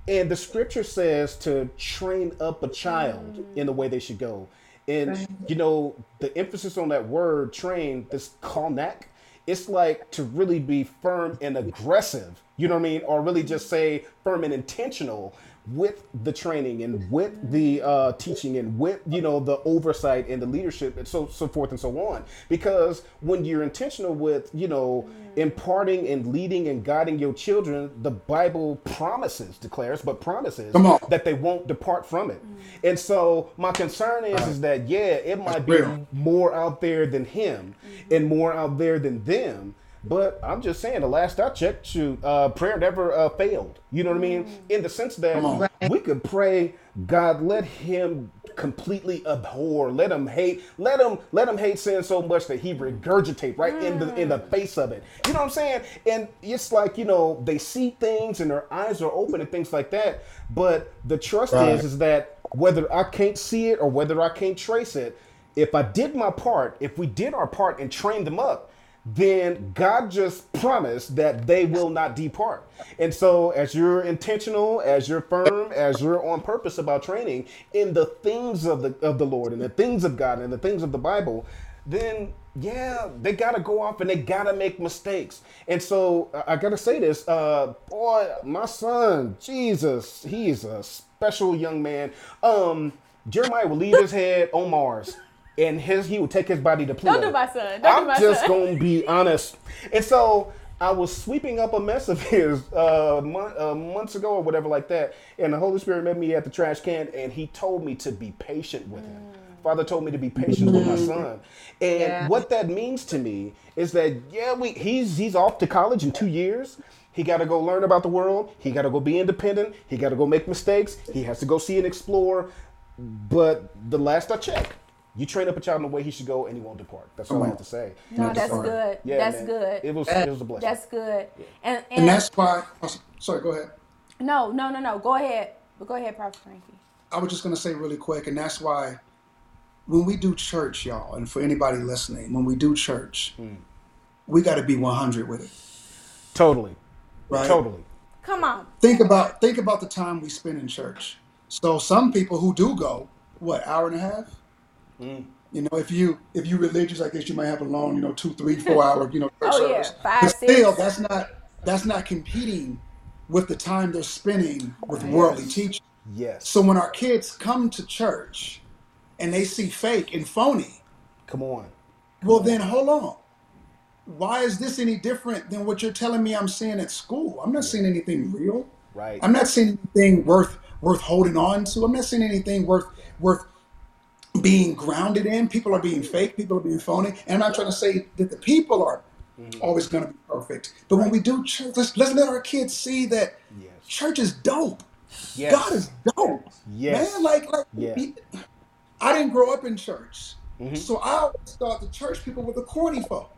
And the scripture says to train up a child mm. in the way they should go. And you know, the emphasis on that word train, this chanak, it's like to really be firm and aggressive, you know what I mean? Or really just say firm and intentional with the training and with the uh, teaching and with you know the oversight and the leadership and so so forth and so on. Because when you're intentional with you know imparting and leading and guiding your children the bible promises declares but promises that they won't depart from it. And so my concern is is that yeah it might be more out there than him and more out there than them but I'm just saying, the last I checked, shoot, uh, prayer never uh, failed. You know what I mean? In the sense that we could pray, God, let him completely abhor, let him hate, let him let him hate sin so much that he regurgitate right in the in the face of it. You know what I'm saying? And it's like you know they see things and their eyes are open and things like that. But the trust Right. is is that whether I can't see it or whether I can't trace it, if I did my part, if we did our part and trained them up, then God just promised that they will not depart. And so, as you're intentional, as you're firm, as you're on purpose about training in the things of the of the Lord and the things of God and the things of the Bible, then yeah, they gotta go off and they gotta make mistakes. And so, I gotta say this, uh, boy, my son, Jesus, he's a special young man. Um, Jeremiah will leave his head on Mars. And his he would take his body to Pluto. Don't do my son. Don't I'm do my just son. gonna be honest. And so I was sweeping up a mess of his uh, mon- uh, months ago or whatever like that, and the Holy Spirit met me at the trash can, and He told me to be patient with him. Father told me to be patient with my son, and Yeah. what that means to me is that yeah, we he's he's off to college in two years. He got to go learn about the world. He got to go be independent. He got to go make mistakes. He has to go see and explore. But the last I checked, you train up a child in the way he should go, and he won't depart. That's all I have to say. No, That's that's fine. good. Yeah, that's man. good. It was it was a blessing. That's good. And, and, And that's why. oh, sorry, go ahead. no, no, no, no. Go ahead. But go ahead, Prophet Frankie. I was just going to say really quick, and that's why when we do church, y'all, and for anybody listening, when we do church, hmm. we got to be 100 with it, totally, right? totally. Come on. Think about think about the time we spend in church. So some people who do go, what hour and a half? Mm. You know, if you if you religious, I guess you might have a long, you know, two, three, four hour, you know, church Oh, yeah. Five, but six. still, that's not that's not competing with the time they're spending with worldly teaching. Yes. So when our kids come to church and they see fake and phony, Come on. well then hold on. Why is this any different than what you're telling me I'm seeing at school? I'm not seeing anything real. Right. I'm not seeing anything worth worth holding on to. I'm not seeing anything worth worth being grounded in. People are being fake. People are being phony. And I'm not trying to say that the people are always going to be perfect. But when we do church, let's, let's let our kids see that Yes. church is dope. Yes. God is dope. Yes. Man, like, like Yeah. he- I didn't grow up in church. Mhm. So I always thought the church people were the corny folk.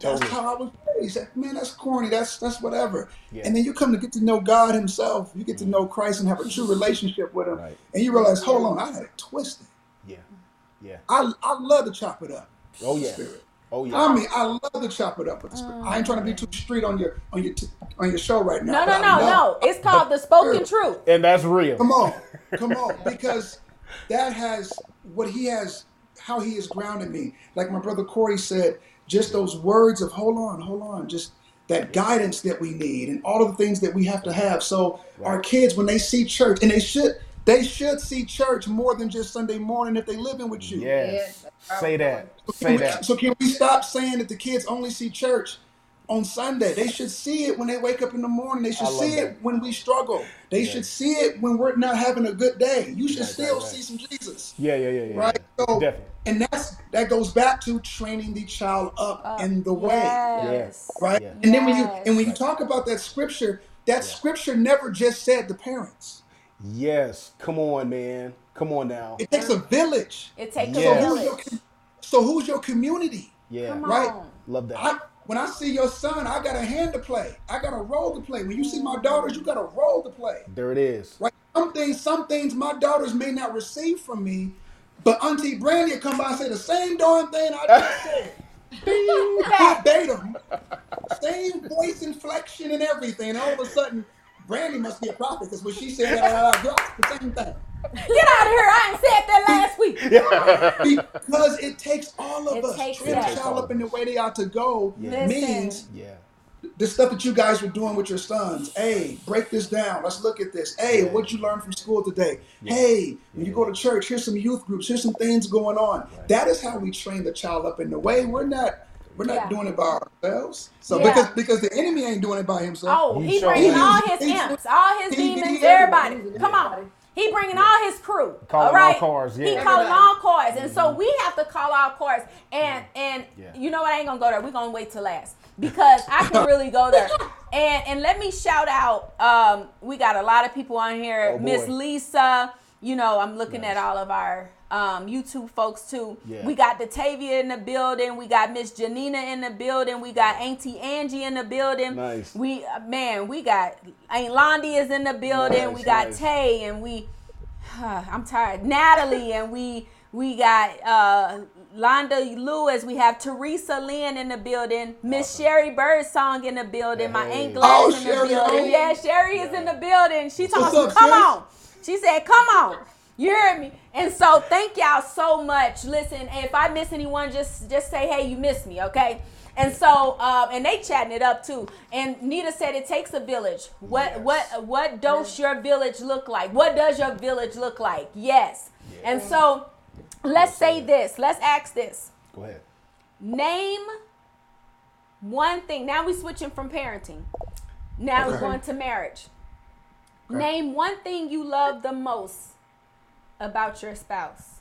That's Totally. how I was raised. Man, that's corny. That's that's whatever. Yeah. And then you come to get to know God Himself. You get to know Christ and have a true relationship with Him. Right. And you realize, hold on, I had it twisted. Yeah. Yeah. I I love to chop it up. Oh with yeah. Spirit. Oh yeah. I mean, I love to chop it up with the spirit. I ain't trying to be mm. too street on your on your t- on your show right now. No, no, no, no. It's called the spoken truth. and that's real. Come on, come on, because that has what he has, how he has grounded me. Like my brother Corey said, just those words of hold on, hold on, just that guidance that we need, and all of the things that we have to have. So our kids, when they see church, and they should, they should see church more than just Sunday morning if they living with you. Yes. Yes. Say that. So Say can, we, that. so can we stop saying that the kids only see church on Sunday? They should see it when they wake up in the morning. They should see that. it when we struggle. They Yeah. should see it when we're not having a good day. You should Right, still right, right. see some Jesus. Yeah, yeah, yeah, yeah. Right? So Definitely. and that's that goes back to training the child up Uh, in the way. Yes. Right? Yeah. And then when you and when you talk about that scripture, that Yeah. scripture never just said the parents. Yes. Come on, man. Come on now. It takes a village. It takes Yeah. a So who's your village. so who's your community? Yeah. Come Right. Love that. I, when I see your son, I got a hand to play. I got a role to play. When you see my daughters, you got a role to play. There it is. Right? Some things, some things my daughters may not receive from me, but Auntie Brandy will come by and say the same darn thing I just said. Verbatim. Same voice inflection and everything. And all of a sudden, Brandy must be a prophet because when she said that out loud, it's the same thing. Get out of here. I ain't said that last week. Because it takes all of It us. takes Train a that. child up in the way they ought to go Yeah. means Yeah. the stuff that you guys were doing with your sons. Hey, break this down. Let's look at this. Hey, Yeah. what you learned from school today? Yeah. Hey, when you go to church, here's some youth groups. Here's some things going on. That is how we train the child up in the way. We're not. We're not Yeah. doing it by ourselves. So Yeah. because because the enemy ain't doing it by himself. Oh, He he bringing is. all his He's- imps, all his he- demons, he- everybody. everybody. Come on. He bringing all his crew. Calling all right? all cars, He yeah. calling all cars. And so we have to call our cars. And and Yeah. you know what? I ain't gonna go there. We're gonna wait till last. Because I can really go there. And and let me shout out, um, we got a lot of people on here. Oh. Miss Lisa, you know, I'm looking Nice. at all of our um, YouTube folks too. Yeah. We got Datavia in the building. We got Miss Janina in the building. We got Auntie Angie in the building. Nice. We uh, man, we got Aunt Londi is in the building. we got nice. Tay and we I'm tired. Natalie and we we got uh Londa Lewis. We have Teresa Lynn in the building. Miss Sherry Birdsong in the building. My Aunt Gladys Oh, in the Sherry, building. oh. Yeah, Sherry is in the building. She told What's us, come sis?" on. She said, come on. You heard me. And so thank y'all so much. Listen, if I miss anyone, just just say, hey, you missed me, okay? And so, um, and they chatting it up too. And Nita said it takes a village. What Yes. what what does your village look like? What does your village look like? Yes. And so, let's say this. Let's ask this. Go ahead. Name one thing. Now we switching from parenting. Now we're going to marriage. Okay. Name one thing you love the most about your spouse.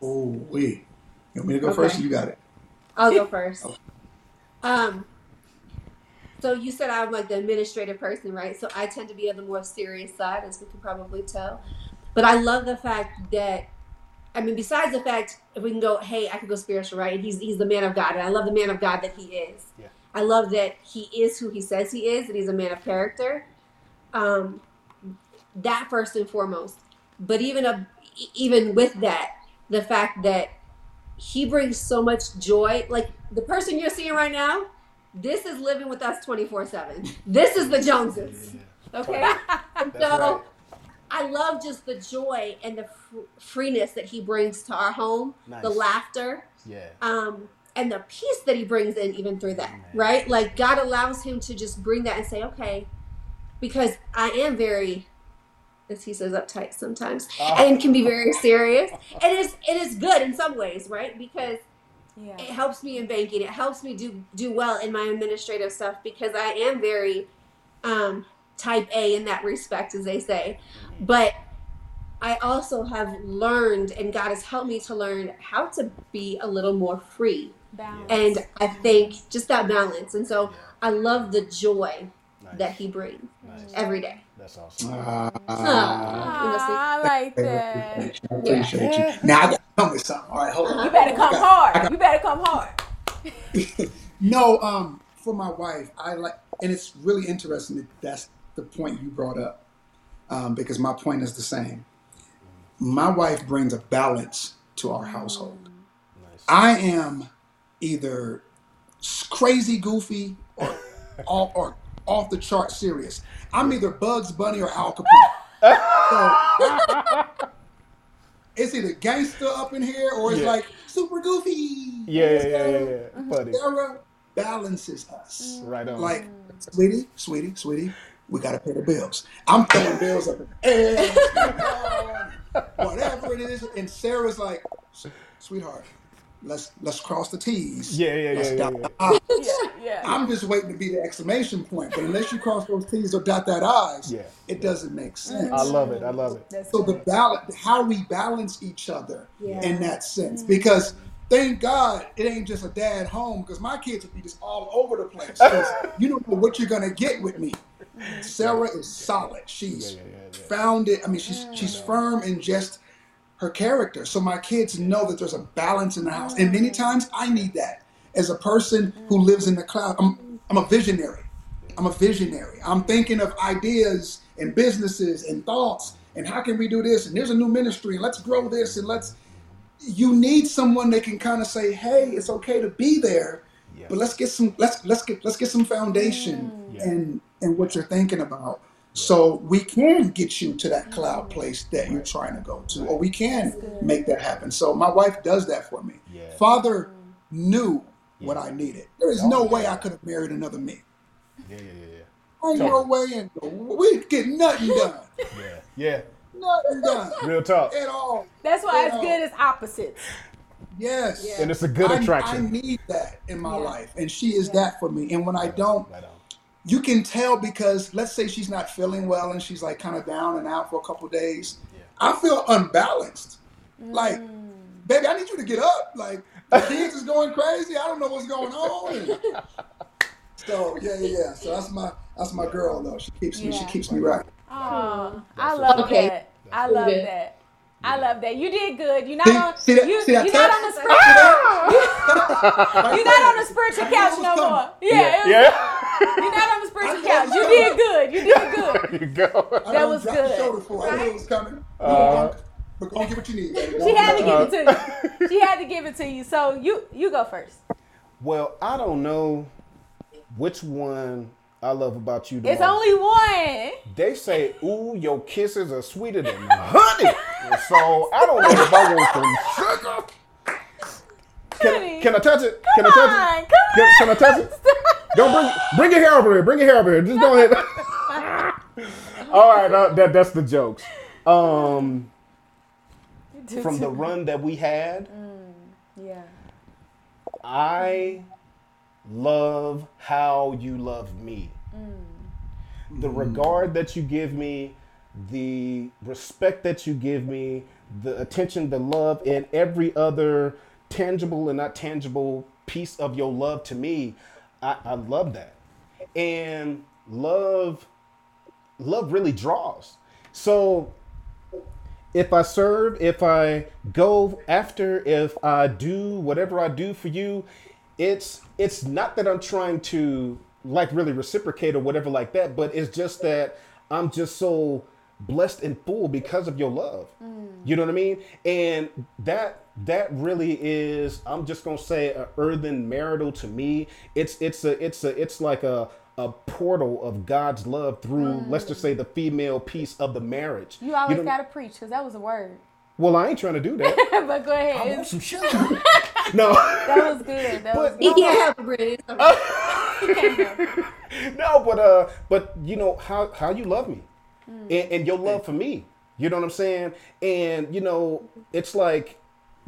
Oh, wait. You want me to go Okay. first? You got it. I'll go first. Um, so you said I'm like the administrative person, right? So I tend to be on the more serious side, as we can probably tell. But I love the fact that, I mean, besides the fact if we can go, hey, I could go spiritual, right? And he's he's the man of God, and I love the man of God that he is. Yeah. I love that he is who he says he is, and he's a man of character. Um, that first and foremost. But even a, even with that, the fact that he brings so much joy. Like the person you're seeing right now, this is living with us 24 7. This is the Joneses. Okay? And That's so right. I love just the joy and the fr- freeness that he brings to our home, the laughter, Yeah. um, and the peace that he brings in even through that, Amen. right? Like God allows him to just bring that and say, okay, because I am very, as he says, uptight sometimes, Ah. and can be very serious. And it's it is good in some ways, right? Because Yeah. it helps me in banking. It helps me do do well in my administrative stuff because I am very um, type A in that respect, as they say. But I also have learned, and God has helped me to learn how to be a little more free. Balance. And I think just that balance. And so I love the joy that He brings Nice. every day. That's awesome. Ah, I like that. I appreciate you. Now I got to come with something. All right, hold on. You better come hard. You better come hard. No, um, for my wife, I like, and it's really interesting that that's the point you brought up, um, because my point is the same. My wife brings a balance to our household. Nice. I am either crazy goofy or off, or off the chart serious. I'm either Bugs Bunny or Al Capone. So, it's either gangster up in here or it's Yeah. like super goofy. Yeah, yeah, yeah, yeah, yeah. Funny. Sara balances us. Right on. Like, sweetie, sweetie, sweetie, we gotta pay the bills. I'm throwing bills up in the air, whatever it is, and Sara's like, sweetheart, let's let's cross the T's. Yeah, yeah, Let's yeah, dot yeah, the I's." Yeah, yeah. I'm just waiting to be the exclamation point, but unless you cross those T's or dot that I's, Yeah. it doesn't make mm-hmm. sense. I love it. I love it. That's So the balance, how we balance each other Yeah. in that sense, mm-hmm. because thank God it ain't just a dad home, because my kids would be just all over the place. you don't know what you're gonna get with me. Mm-hmm. Sara is solid. She's Yeah, yeah, yeah, yeah. found it. I mean, she's mm. she's firm in just her character. So my kids know that there's a balance in the house, and many oh. times I need that as a person who lives in the cloud. I'm I'm a visionary. I'm a visionary. I'm thinking of ideas and businesses and thoughts and how can we do this and there's a new ministry and let's grow this and let's you need someone that can kind of say, "Hey, it's okay to be there, Yeah. but let's get some let's let's get let's get some foundation Yeah. and in what you're thinking about." So we can get you to that cloud place that you're trying to go to, or we can make that happen. So my wife does that for me. Yeah. Father knew what I needed. There is no way yeah. I could have married another me. Yeah, yeah, yeah, Ain't no way in the we get nothing done. yeah. Yeah, Nothing done. Real talk. at all. That's why it's You know. good as opposites. Yes. Yeah. And it's a good I, attraction. I need that in my Yeah. life, and she is that for me. And when I don't, Right on. You can tell because let's say she's not feeling well and she's like kind of down and out for a couple days. I feel unbalanced. Like, mm. baby, I need you to get up. Like the kids is going crazy. I don't know what's going on. And so yeah, yeah, yeah. So that's my that's my girl though. She keeps me. She keeps me right. Oh, I love Okay. that. I love good. that. I love that. You did good. You're not See- on. see that- you, see you're, not on the spiritual. Right You're not on the spiritual couch no coming. more. Yeah, it was- Yeah. You're not on the I spiritual couch. was You did good. You did good. There you go. I That done was dropped the good. shoulder for. I knew it was coming. Uh, but go and get what you need. Baby. She had to give it to you. She had to give it to you. So you you go first. Well, I don't know which one I love about you. The It's most. only one. They say, "Ooh, your kisses are sweeter than honey." so I don't know if I want some sugar. Can, can I touch it? Can Come I touch on, it? come Can, on. can I touch it? Don't bring bring your hair over here. Bring your hair over here. Just go ahead. All right, uh, that that's the jokes. Um, from the run that we had, Yeah. I love how you love me. The regard that you give me, the respect that you give me, the attention, the love, and every other tangible and not tangible piece of your love to me, I, I love that. And love, love really draws. So if I serve, if I go after, if I do whatever I do for you, it's it's not that I'm trying to like really reciprocate or whatever like that, but it's just that I'm just so blessed and full because of your love. You know what I mean? And that that really is I'm just gonna say a earthen marital to me. It's it's a it's a it's like a a portal of God's love through, let's just say, the female piece of the marriage. You always know- gotta preach because that was a word. well, I ain't trying to do that. but go ahead. I want some sugar. no, that was good. That was But- He good. can't help it, Brittany. It's okay. no, but uh, but you know how how you love me, and, and your love for me. You know what I'm saying? And you know, it's like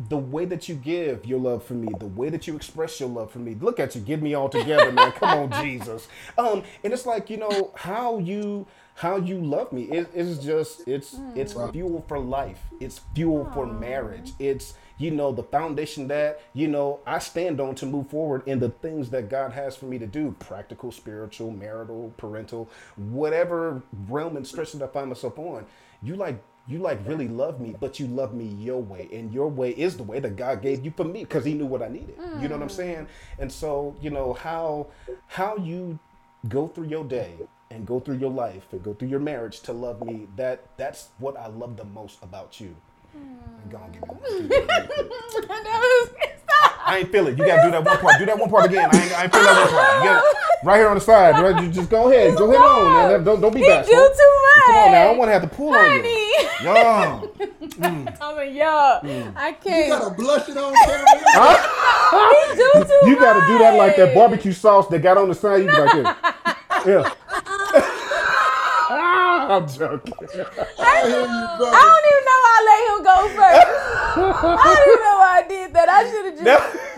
the way that you give your love for me, the way that you express your love for me. Look at you, get me all together, man. Come on, Jesus. Um, and it's like you know how you how you love me. It, it's just it's it's fuel for life. It's fuel for marriage. It's you know the foundation that you know I stand on to move forward in the things that God has for me to do, practical, spiritual, marital, parental, whatever realm and stretch that I find myself on. You like you like really love me, but you love me your way, and your way is the way that God gave you for me because He knew what I needed. You know what I'm hmm. saying? And so you know how how you go through your day and go through your life and go through your marriage to love me. That that's what I love the most about you. And go on, give me. I ain't feel it. You gotta do that one part. Do that one part again. I ain't, I ain't feel that one part. You gotta, right here on the side. Right, you just go ahead. Go ahead on, man. Don't don't be He bashful. do too much. Come on now. I don't want to have to pull on you. Honey. Yeah. I'm like, yo, Mm. I can't. You gotta blush it on camera. He do too You gotta do that like that barbecue sauce that got on the side. You be like this. Yeah. I'm joking. I I don't even know why I let him go first. I don't even know why I did that. I should have just.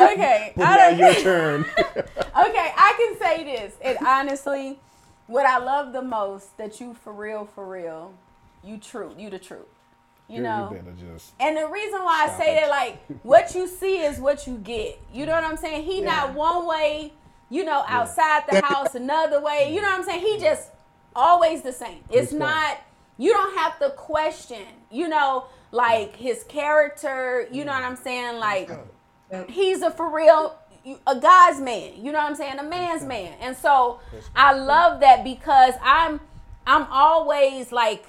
Okay. But I now your turn. okay, I can say this. And honestly, what I love the most that you for real, for real, you true, you the truth. You know. You better just. And the reason why I say it. that, like, what you see is what you get. You know what I'm saying? He not one way, you know, outside the house another way. You know what I'm saying? He just always the same. It's Respect. not. You don't have to question. You know, like his character. You know what I'm saying? Like, he's a for real. A guy's man, you know what I'm saying? A man's man, and so I love that because I'm, I'm always like,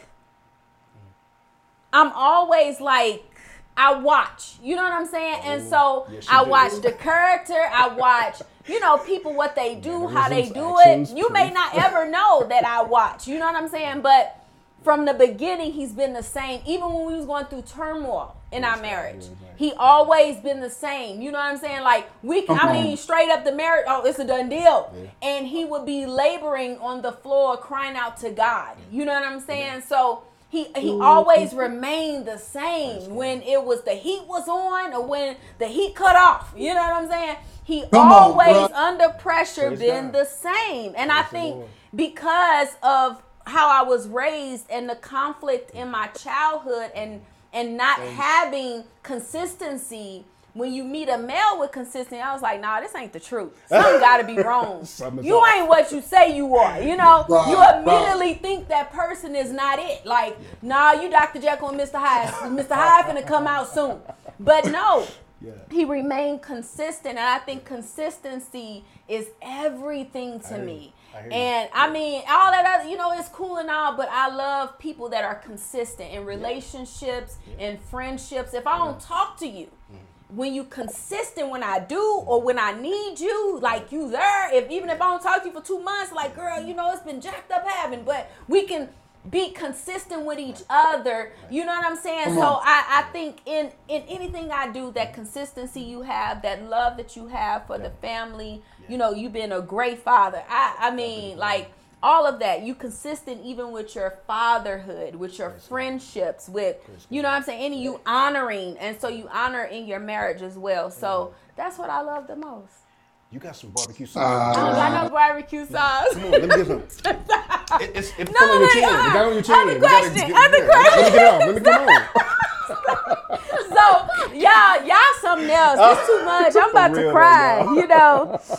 I'm always like I watch. You know what I'm saying? And so Yes, I do. watch the character. I watch, you know, people what they do, how they do actions, it. You may not ever know that I watch. You know what I'm saying? But from the beginning, he's been the same. Even when we was going through turmoil in our marriage, he always been the same. You know what I'm saying? Like we, I mean, straight up the marriage. Oh, it's a done deal. And he would be laboring on the floor, crying out to God. You know what I'm saying? So he he always remained the same when it was the heat was on or when the heat cut off. You know what I'm saying? He Come always bruh. under pressure Praise been God. the same. And I Praise the think because of how I was raised and the conflict in my childhood and and not having consistency when you meet a male with consistency, I was like, nah, this ain't the truth. Something gotta be wrong. You off. ain't what you say you are. You know, Right, you immediately think that person is not it. Like, nah, you Dr. Jekyll and Mr. Hyde. Mr. Hyde gonna come out soon. But no, Yeah. he remained consistent, and I think consistency is everything to me. I. And I mean, all that other, you know, it's cool and all, but I love people that are consistent in relationships, in friendships. If I don't talk to you. When you consistent when I do or when I need you, like you there. If even if I don't talk to you for two months, like girl, you know it's been jacked up having, but we can be consistent with each other. You know what I'm saying? Come So. I, I think in in anything I do, that consistency you have, that love that you have for the family, you know, you've been a great father. I I mean, like all of that, you consistent even with your fatherhood, with your friendships, with you know what I'm saying, and you honoring, and so you honor in your marriage as well. So that's what I love the most. You got some barbecue Uh, sauce. I don't got no barbecue sauce. Come on, let me get some. It, it's it's No, still on your chin. no. It got on your chin. Other We gotta question, get- other yeah, Let me get it off. Let me get on. so y'all, y'all something else. It's too much. I'm about to cry. though, You know.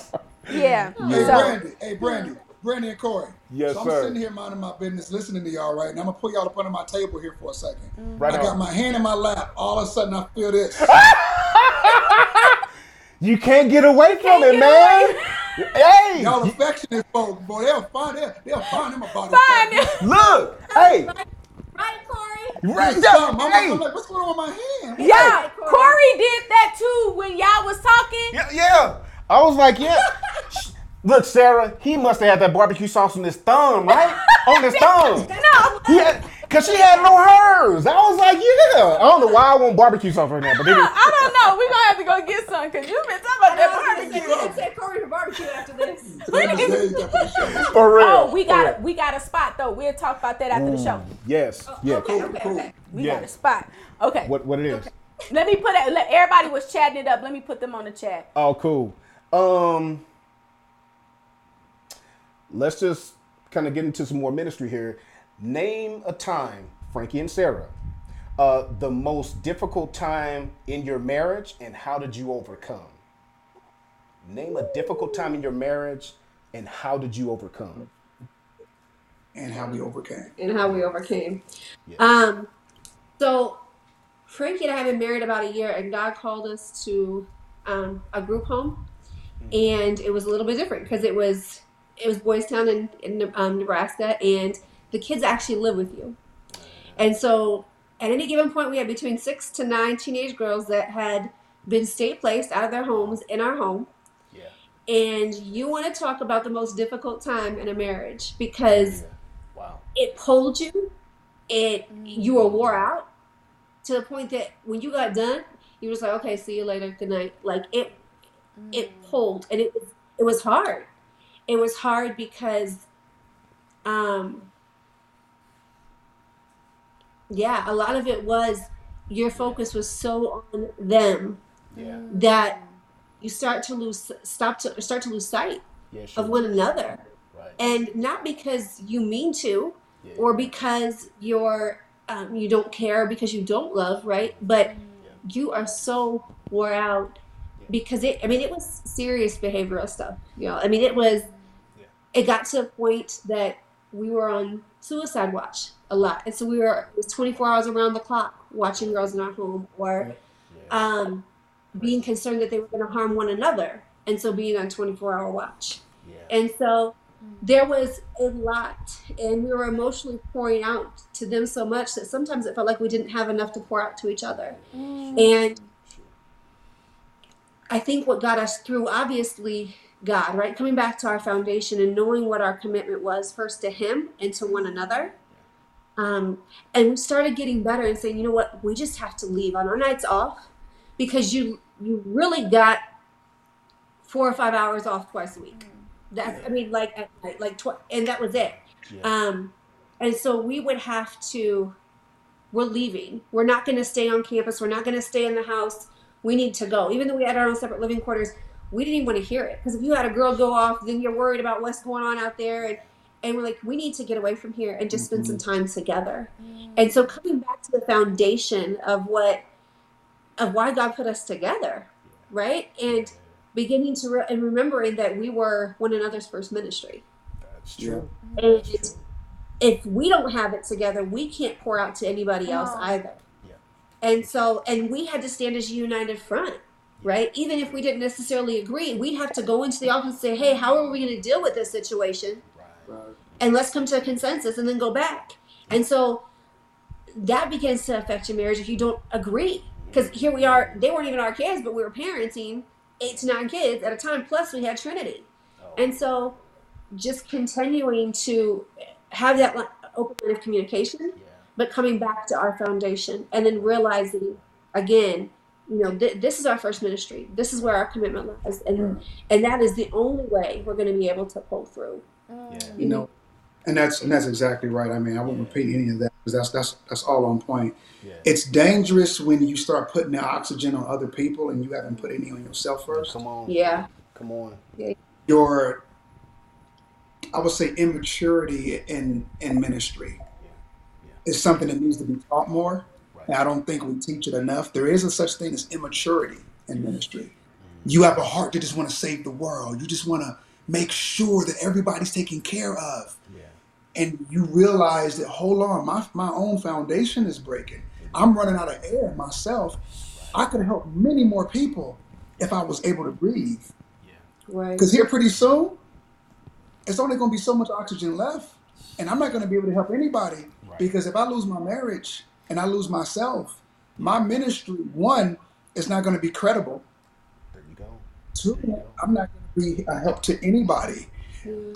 Yeah. Hey, So Brandy. Hey, Brandy. Brandy and Corey. Yes, so I'm sir. sitting here minding my business, listening to y'all, right? And I'm going to put y'all up under my table here for a second. Mm. Right I got my hand in my lap. All of a sudden, I feel this. You can't get away from it, get man. Hey, Y'all affectionate folks, boy. They'll find they'll, they'll find them about Find it. it. look. Hey, Right, Corey? right Something. I'm, Hey. I'm like, what's going on with my hand? yeah, Corey. Corey did that too when y'all was talking. Yeah, yeah. I was like, yeah. Sh- Look, Sara, he must have had that barbecue sauce on his thumb, right? on his thumb. No. He had, Cause she had no hers. I was like, yeah. I don't know why I want barbecue sauce right now, but it is. I don't know. We're gonna have to go get some because you've been talking about that barbecue. We can take Corey to barbecue after this. That was saved after the show. For real. Oh, we got real. we got a spot though. We'll talk about that after the show. Yes. Yeah. Okay, Cool, okay, cool. okay. We Yeah. got a spot. Okay. What what it is? Let me put it. Let, everybody was chatting it up. Let me put them on the chat. Oh, cool. Um, let's just kind of get into some more ministry here. Name a time, Frankie and Sara, uh, the most difficult time in your marriage, and how did you overcome? Name a difficult time in your marriage, and how did you overcome? and how we overcame. and how we overcame. Yeah. Um, so Frankie and I have been married about a year, and God called us to um, a group home, and it was a little bit different because it was it was Boys Town in, in um, Nebraska, and the kids actually live with you, and so at any given point we had between six to nine teenage girls that had been state placed out of their homes in our home. Yeah. And you want to talk about the most difficult time in a marriage because Yeah. Wow. it pulled you it you were wore out to the point that when you got done you was like okay see you later good night like it it pulled and it it was hard it was hard because um yeah a lot of it was your focus was so on them Yeah. that you start to lose stop to start to lose sight Yeah. of one another Right. and not because you mean to Yeah. or because you're um, you don't care because you don't love right but you are so wore out because it i mean it was serious behavioral stuff you know i mean it was. It got to a point that we were on suicide watch a lot. And so we were it was 24 hours around the clock watching girls in our home or um, being concerned that they were going to harm one another. And so being on 24 hour watch. Yeah. and so there was a lot, and we were emotionally pouring out to them so much that sometimes it felt like we didn't have enough to pour out to each other. And I think what got us through, obviously, God, right? Coming back to our foundation and knowing what our commitment was first to Him and to one another. Um, and we started getting better and saying, you know what, we just have to leave on our nights off because you you really got four or five hours off twice a week. That's I mean, like like tw- and that was it. Yeah. Um, and so we would have to. We're leaving. We're not going to stay on campus. We're not going to stay in the house. We need to go. Even though we had our own separate living quarters, we didn't even want to hear it because if you had a girl go off, then you're worried about what's going on out there, and and we're like, we need to get away from here and just spend some mm-hmm. time together. Mm. And so coming back to the foundation of what of why God put us together, right? And beginning to re- and remembering that we were one another's first ministry. That's Yeah. true. And if we don't have it together, we can't pour out to anybody else No. either. Yeah. And so, and we had to stand as a united front, right? Even if we didn't necessarily agree, we'd have to go into the office and say, hey, how are we going to deal with this situation? Right. And let's come to a consensus and then go back. And so that begins to affect your marriage if you don't agree. Because here we are, they weren't even our kids, but we were parenting eight to nine kids at a time, plus we had Trinity. Oh. And so just continuing to have that open line of communication, Yeah. but coming back to our foundation and then realizing again, you know, th- this is our first ministry. This is where our commitment lies. And, and that is the only way we're going to be able to pull through. Mm. Yeah. You know, and that's and that's exactly right. I mean, I won't repeat any of that because that's that's that's all on point. Yeah. It's dangerous when you start putting the oxygen on other people and you haven't put any on yourself first. Come on. Yeah. Come on. Your, I would say, immaturity in in ministry is something that needs to be taught more. Right. And I don't think we teach it enough. There is a such thing as immaturity in ministry. You have a heart to just want to save the world. You just want to make sure that everybody's taken care of. Yeah. And you realize that, hold on, my, my own foundation is breaking. I'm running out of air myself. I could help many more people if I was able to breathe. Right. Because here pretty soon, it's only going to be so much oxygen left. And I'm not going to be able to help anybody Right. because if I lose my marriage and I lose myself, my ministry, one, is not going to be credible. There you go. Two, you go. I'm not going to be a help to anybody.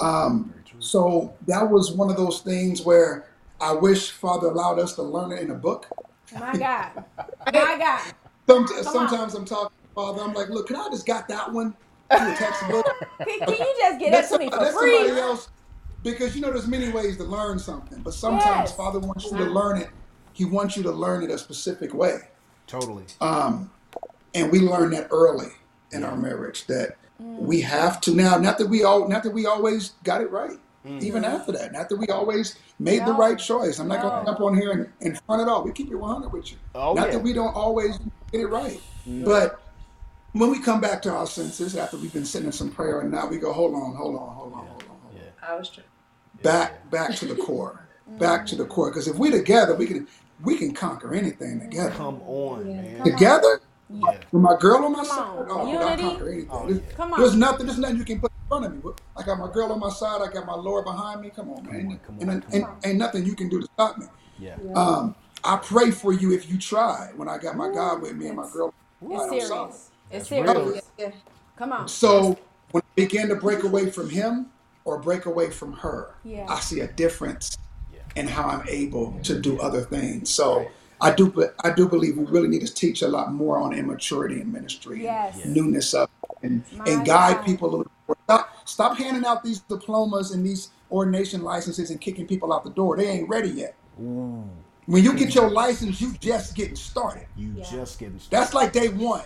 Um, so that was one of those things where I wish Father allowed us to learn it in a book. My God. My God. Some, on. sometimes I'm talking to Father, I'm like, look, can I just got that one through a textbook? Can, can you just get Let that to me some- for let free? somebody else, because you know there's many ways to learn something, but sometimes Yes. Father wants you to learn it. He wants you to learn it a specific way. Totally. Um, and we learned that early in our marriage that we have to now. Not that we all, not that we always got it right, even after that. Not that we always made the right choice. I'm not going to jump on here and, and front it all. We keep it 100 with you. Oh, not yeah. that we don't always get it right. But when we come back to our senses after we've been sitting in some prayer and now we go, hold on, hold on, hold on, hold on, hold on. I was true. Back, back to the core. Back to the core. Because if we're together, we can we can conquer anything together. Come on, man. Together, Yeah. with my girl on my Come side, on. oh, I'll Unity. conquer anything. Oh, There's- yeah. Come on. There's nothing. There's nothing you can put in front of me. I got my girl on my side. I got my Lord behind me. Come on, man. on, come and, on, come and, on. ain't nothing you can do to stop me. Yeah. Um, I pray for you if you try. When I got my God with me and my girl, It's right, I'm solid. serious. It's That's serious. real. Yeah, yeah. Come on. So when I begin to break away from him or break away from her, Yeah. I see a difference Yeah. in how I'm able to do other things. So I do, I do believe we really need to teach a lot more on immaturity in ministry, Yes. and newness of, and My and guide God. people a little. More. Stop, stop handing out these diplomas and these ordination licenses and kicking people out the door. They ain't ready yet. Ooh, When you get mm. your license, you just getting started. you Yeah. just getting started. That's like day one.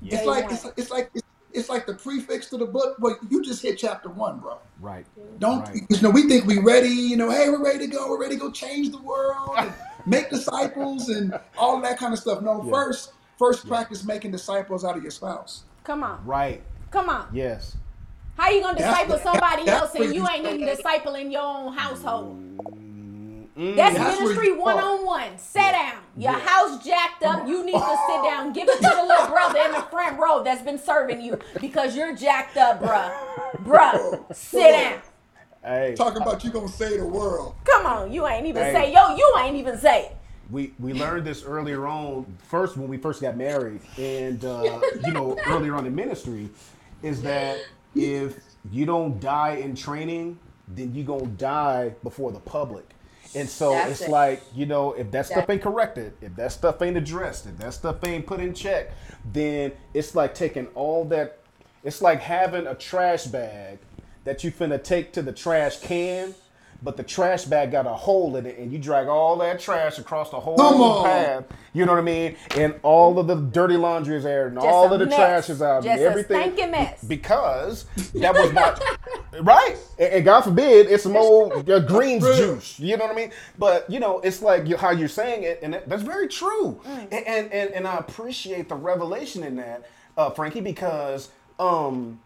Yeah. It's Day like one. it's, it's like it's, it's like the prefix to the book, but you just hit chapter one, bro. right. Don't Right. you know? We think we ready. You know, hey, we're ready to go. We're ready to go change the world, and make disciples, and all that kind of stuff. No, Yeah. first, first practice making disciples out of your spouse. Come on. Right. Come on. Yes. How you gonna disciple the- somebody that- else and you ain't even discipling your own household? Mm. Mm, That's, That's ministry one on one. Sit down. Your Yeah. house jacked up. You need to sit down. Give it to the little brother in the front row that's been serving you because you're jacked up, bruh. Bruh, sit down. Hey, Talking about you gonna save the world. Come on, you ain't even Hey. say, yo, you ain't even say it. we we learned this earlier on. First, when we first got married, and uh, you know, earlier on in ministry, is that if you don't die in training, then you gonna die before the public. And so That's it's it. like, you know, if that stuff ain't corrected, if that stuff ain't addressed, if that stuff ain't put in check, then it's like taking all that, it's like having a trash bag that you finna take to the trash can, but the trash bag got a hole in it and you drag all that trash across the whole Come on. path. You know what I mean? And all of the dirty laundry is there and Just all of the mess. trash is out Just and a everything. stinking mess. Because that was not right. And, and God forbid it's some old uh, greens juice. You know what I mean? But you know, it's like you, how you're saying it, and that, that's very true. Mm. And, and and and I appreciate the revelation in that, uh, Frankie, because um,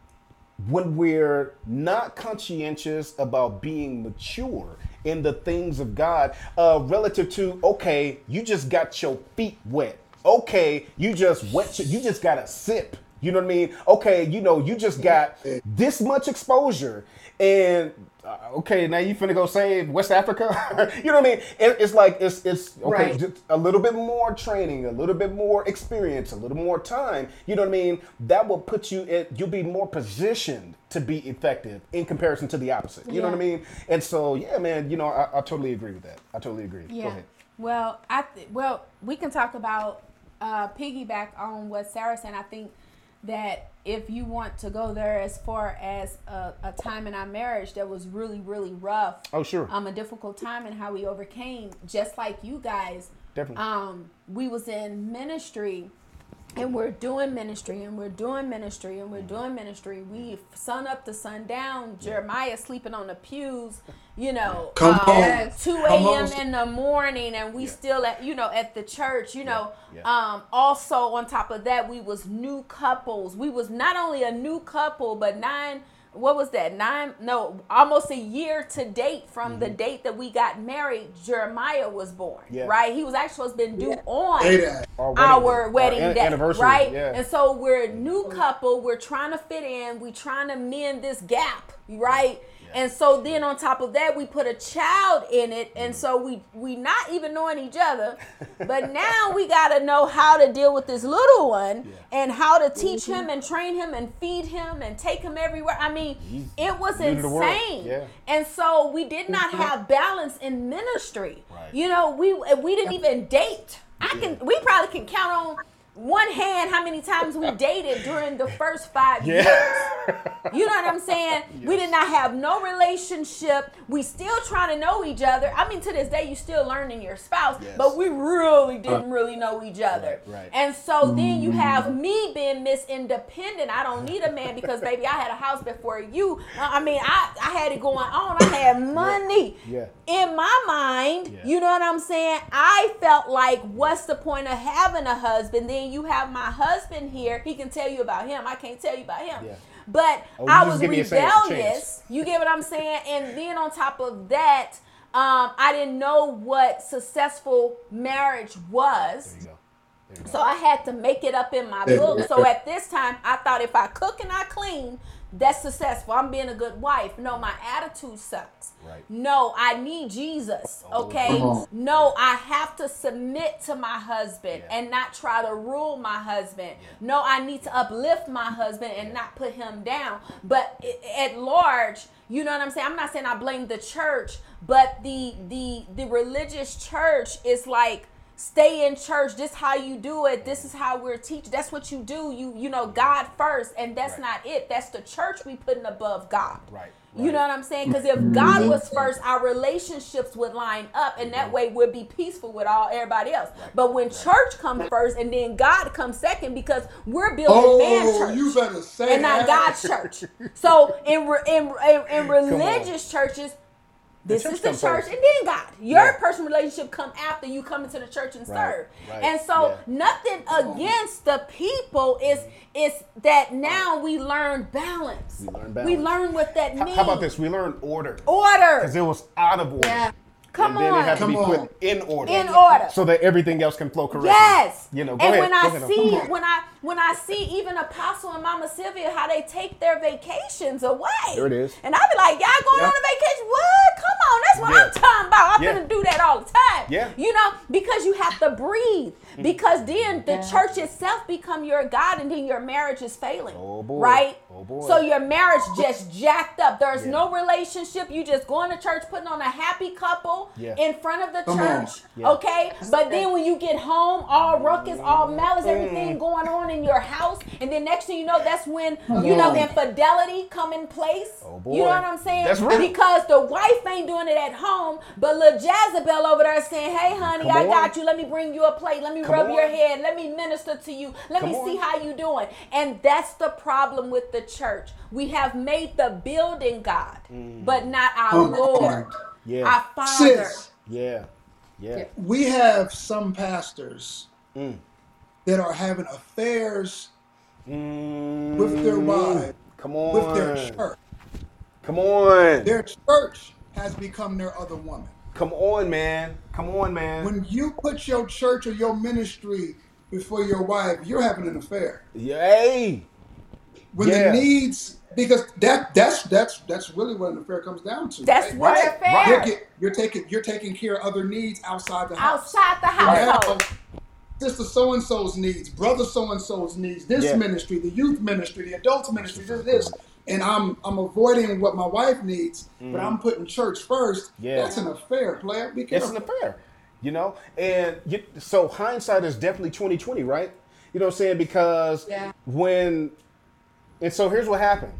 when we're not conscientious about being mature in the things of God, uh, relative to okay, you just got your feet wet. Okay, you just wet. You just got a sip. You know what I mean? Okay, you know, you just got this much exposure, and uh, okay, now you finna go save West Africa. you know what I mean? It, it's like it's it's okay, Right. just a little bit more training, a little bit more experience, a little more time. You know what I mean? That will put you in. You'll be more positioned to be effective in comparison to the opposite. You know what I mean? And so, yeah, man. You know, I, I totally agree with that. I totally agree. Go Yeah. ahead. Well, I th- well, we can talk about uh, piggyback on what Sara said. I think that if you want to go there as far as a, a time in our marriage that was really, really rough, Oh, sure. um, a difficult time and how we overcame, just like you guys. Definitely. Um, we was in ministry and we're doing ministry and we're doing ministry and we're doing ministry. We sun up to sundown. Jeremiah sleeping on the pews, you know, Come on. 2 a.m. in the morning and we still at, you know, at the church, you know. yeah. Um, also on top of that, we was new couples. We was not only a new couple, but nine what was that nine no almost a year to date from the date that we got married jeremiah was born Mm-hmm. Yeah. right he was actually supposed to been due on Say that. Our our wedding Our an- day, anniversary. right? Yeah. And so we're a new couple. We're trying to fit in. We're trying to mend this gap, right? And so then on top of that, we put a child in it, and mm. so we we not even knowing each other, but now we got to know how to deal with this little one and how to teach mm-hmm. him and train him and feed him and take him everywhere. I mean, it was new to the world. insane. Yeah. And so we did not have balance in ministry. Right. You know, we we didn't even date. I can we probably can count on one hand how many times we dated during the first five Yeah. years. You know what I'm saying? We did not have no relationship. We still trying to know each other. I mean, to this day, you still learning your spouse, Yes. but we really didn't really know each other. Right, right. And so then you have me being Miss Independent. I don't need a man because baby, I had a house before you. Uh, I mean, I, I had it going on. I had money. Yeah. In my mind, Yeah. you know what I'm saying? I felt like, what's the point of having a husband? Then you have my husband here. He can tell you about him. I can't tell you about him. Yeah. But Oh, I was give me a chance- rebellious. You get what I'm saying? And then on top of that, um, I didn't know what successful marriage was. There you go. There you go. So I had to make it up in my book. So at this time, I thought if I cook and I clean, that's successful. I'm being a good wife. No, my attitude sucks. Right. No, I need Jesus. Oh, okay. Come. No, I have to submit to my husband Yeah. and not try to rule my husband. No, I need to uplift my husband and not put him down. But at large, you know what I'm saying? I'm not saying I blame the church, but the the the religious church is like stay in church. This how you do it. This is how we're teaching. That's what you do. You you know god first and that's Right. not it. That's the church we putting above god. Right, you know what i'm saying? Because if god was first our relationships would line up and that way we'd be peaceful with all everybody else. But when church comes first and then god comes second because we're building oh, man Oh, church you better say and not that. God's church. So in in in, in religious churches, this church is the church first. and then God. Your Yeah. personal relationship come after you come into the church and Right, serve. right, And so yeah. nothing against the people is is that now we learn balance. We learn balance. We learn what that means. how about this? We learn order Order. because it was out of order. Yeah. Come and then on. it had to Come be on. put in order. In order. So that everything else can flow correctly. Yes. You know, go and ahead. when go I ahead. see when I when I see even Apostle and Mama Sylvia how they take their vacations away. There it is. And I'll be like, y'all going Yeah. on a vacation? What? Come on, that's what Yeah. I'm talking about. I'm Yeah. gonna do that all the time. Yeah. You know, because you have to breathe. Because then the church itself become your God, and then your marriage is failing. Oh, boy. Right. Oh, boy. So your marriage just jacked up. There's Yeah. no relationship. You just going to church, putting on a happy couple Yeah. in front of the Come church. Yeah. Okay. But then when you get home, all ruckus, all malice, Mm. everything going on in your house, and then next thing you know, that's when you know on. infidelity come in place. Oh, boy. You know what I'm saying? That's right. Because the wife ain't doing it at home, but little Jezebel over there saying, "Hey, honey, Come I on. got you. Let me bring you a plate. Let me Come rub your head. Let me minister to you. Let Come me see on. how you doing." And that's the problem with the church. We have made the building God, but not our Come. Lord, Yeah. our Father. Sis, Yeah. Yeah. we have some pastors Mm. that are having affairs Mm. with their wives, Come on. with their church. Come on. Their church has become their other woman. Come on, man. Come on, man. When you put your church or your ministry before your wife, you're having an affair. Yay. When Yeah. the needs, because that that's that's that's really what an affair comes down to. That's right? what Right, affair. right. You're, get, you're taking you're taking care of other needs outside the house. Outside the Now, household. sister so and so's needs, brother so and so's needs, this Yeah. ministry, the youth ministry, the adults ministry, this, this, and I'm I'm avoiding what my wife needs, but I'm putting church first. Mm. Yeah. That's an affair, player. Be careful. It's an affair, you know. And you, so hindsight is definitely twenty twenty, right? You know what I'm saying? Because Yeah. when, and so here's what happened.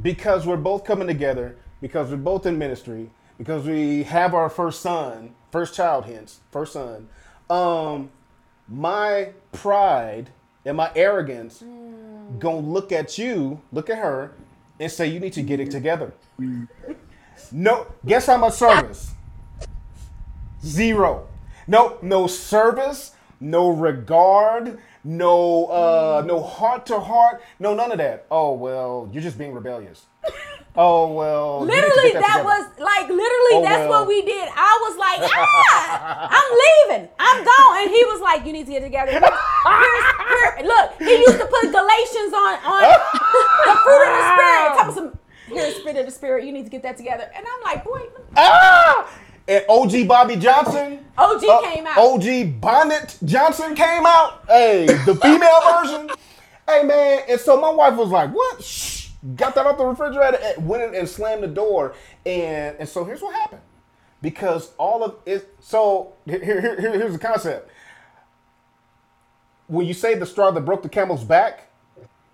Because we're both coming together, because we're both in ministry, because we have our first son, first child, hence first son. Um, my pride and my arrogance gonna look at you, look at her, and say you need to get it together. No, guess how much service? Zero. No, no service, no regard, no uh no heart to heart, no none of that. Oh well, you're just being rebellious. Oh well. you need to Literally, get that was like literally Oh, that's well. what we did. I was like, ah, I'm leaving. I'm gone. And he was like, you need to get together. Here's- here's- here- look, he used to put Galatians on on the fruit of the spirit. Some here's spirit of the spirit. You need to get that together. And I'm like, boy, Ah! And OG Bobby Johnson. OG uh, came out. OG Bonnet Johnson came out. Hey, the female version. Hey man, and so my wife was like, "What?" Shh. Got that off the refrigerator and went in and slammed the door. And and so here's what happened. Because all of it. So here, here, here- here's the concept. when you say the straw that broke the camel's back,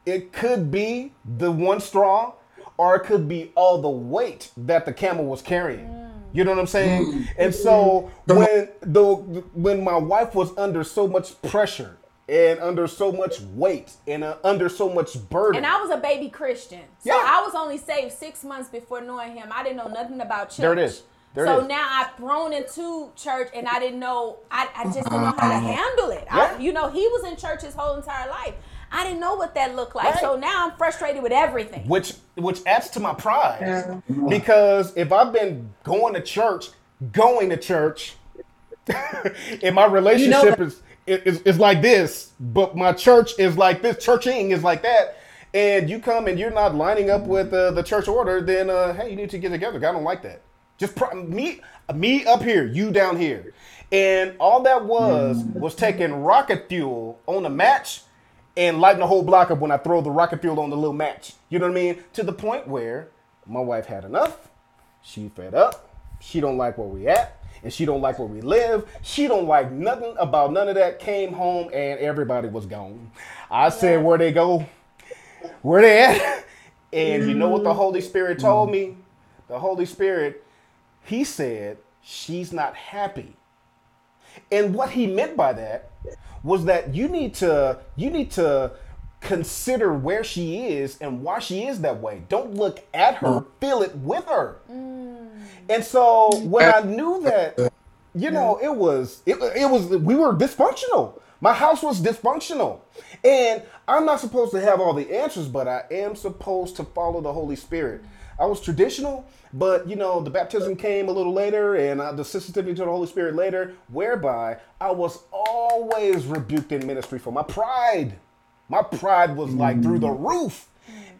it could be the one straw, or it could be all the weight that the camel was carrying. You know what I'm saying? And so when the when my wife was under so much pressure and under so much weight and uh, under so much burden, And I was a baby Christian. So Yeah. I was only saved six months before knowing him. I didn't know nothing about church. There it is. There so is. now I've thrown into church and I didn't know, I, I just didn't know how to handle it. I, you know, he was in church his whole entire life. I didn't know what that looked like. Right. So now I'm frustrated with everything. which which adds to my pride because if I've been going to church, going to church, and my relationship is, is is like this, but my church is like this, churching is like that, and you come and you're not lining up with uh, the church order, then uh, hey, you need to get together. God don't like that. Just pro- me me up here, you down here, and all that was was taking rocket fuel on a match and lighting the whole block up when I throw the rocket fuel on the little match. You know what I mean? To the point where my wife had enough. She fed up. She don't like where we at. And she don't like where we live. She don't like nothing about none of that. Came home and everybody was gone. I said, where they go? Where they at? And you know what the mm-hmm. Holy Spirit told me? The Holy Spirit, he said, she's not happy. And what he meant by that was that you need to you need to consider where she is and why she is that way. Don't look at her, mm. feel it with her. Mm. And so when I knew that, uh, you know, it was it, it was we were dysfunctional. My house was dysfunctional. And I'm not supposed to have all the answers, but I am supposed to follow the Holy Spirit. I was traditional, but you know, the baptism came a little later and uh, the sensitivity to the Holy Spirit later, whereby I was always rebuked in ministry for my pride. My pride was like through the roof.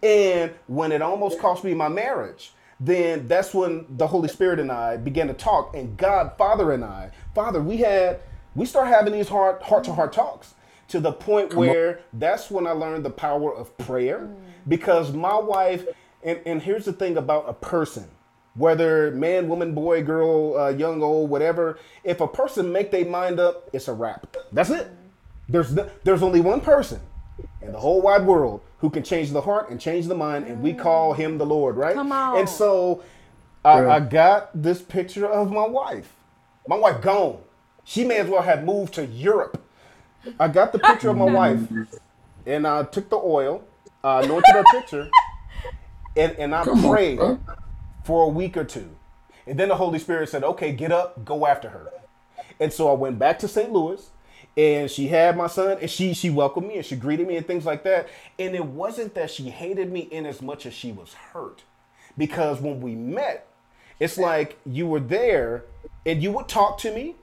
And when it almost cost me my marriage, then that's when the Holy Spirit and I began to talk, and God, Father, and I, Father, we had, we start having these heart, heart to heart talks to the point where that's when I learned the power of prayer. Because my wife, and, and here's the thing about a person, whether man, woman, boy, girl, uh, young, old, whatever, if a person make their mind up, it's a wrap. That's it. There's no, there's only one person in the whole wide world who can change the heart and change the mind, and we call him the Lord, right? Come on. And so I, I got this picture of my wife. My wife gone. She may as well have moved to Europe. I got the picture of my wife, and I took the oil, uh, anointed her picture, and, and I Come prayed bro. For a week or two. And then the Holy Spirit said, okay, get up, go after her. And so I went back to St. Louis and she had my son and she she welcomed me and she greeted me and things like that. And it wasn't that she hated me in as much as she was hurt. Because when we met, it's like you were there and you would talk to me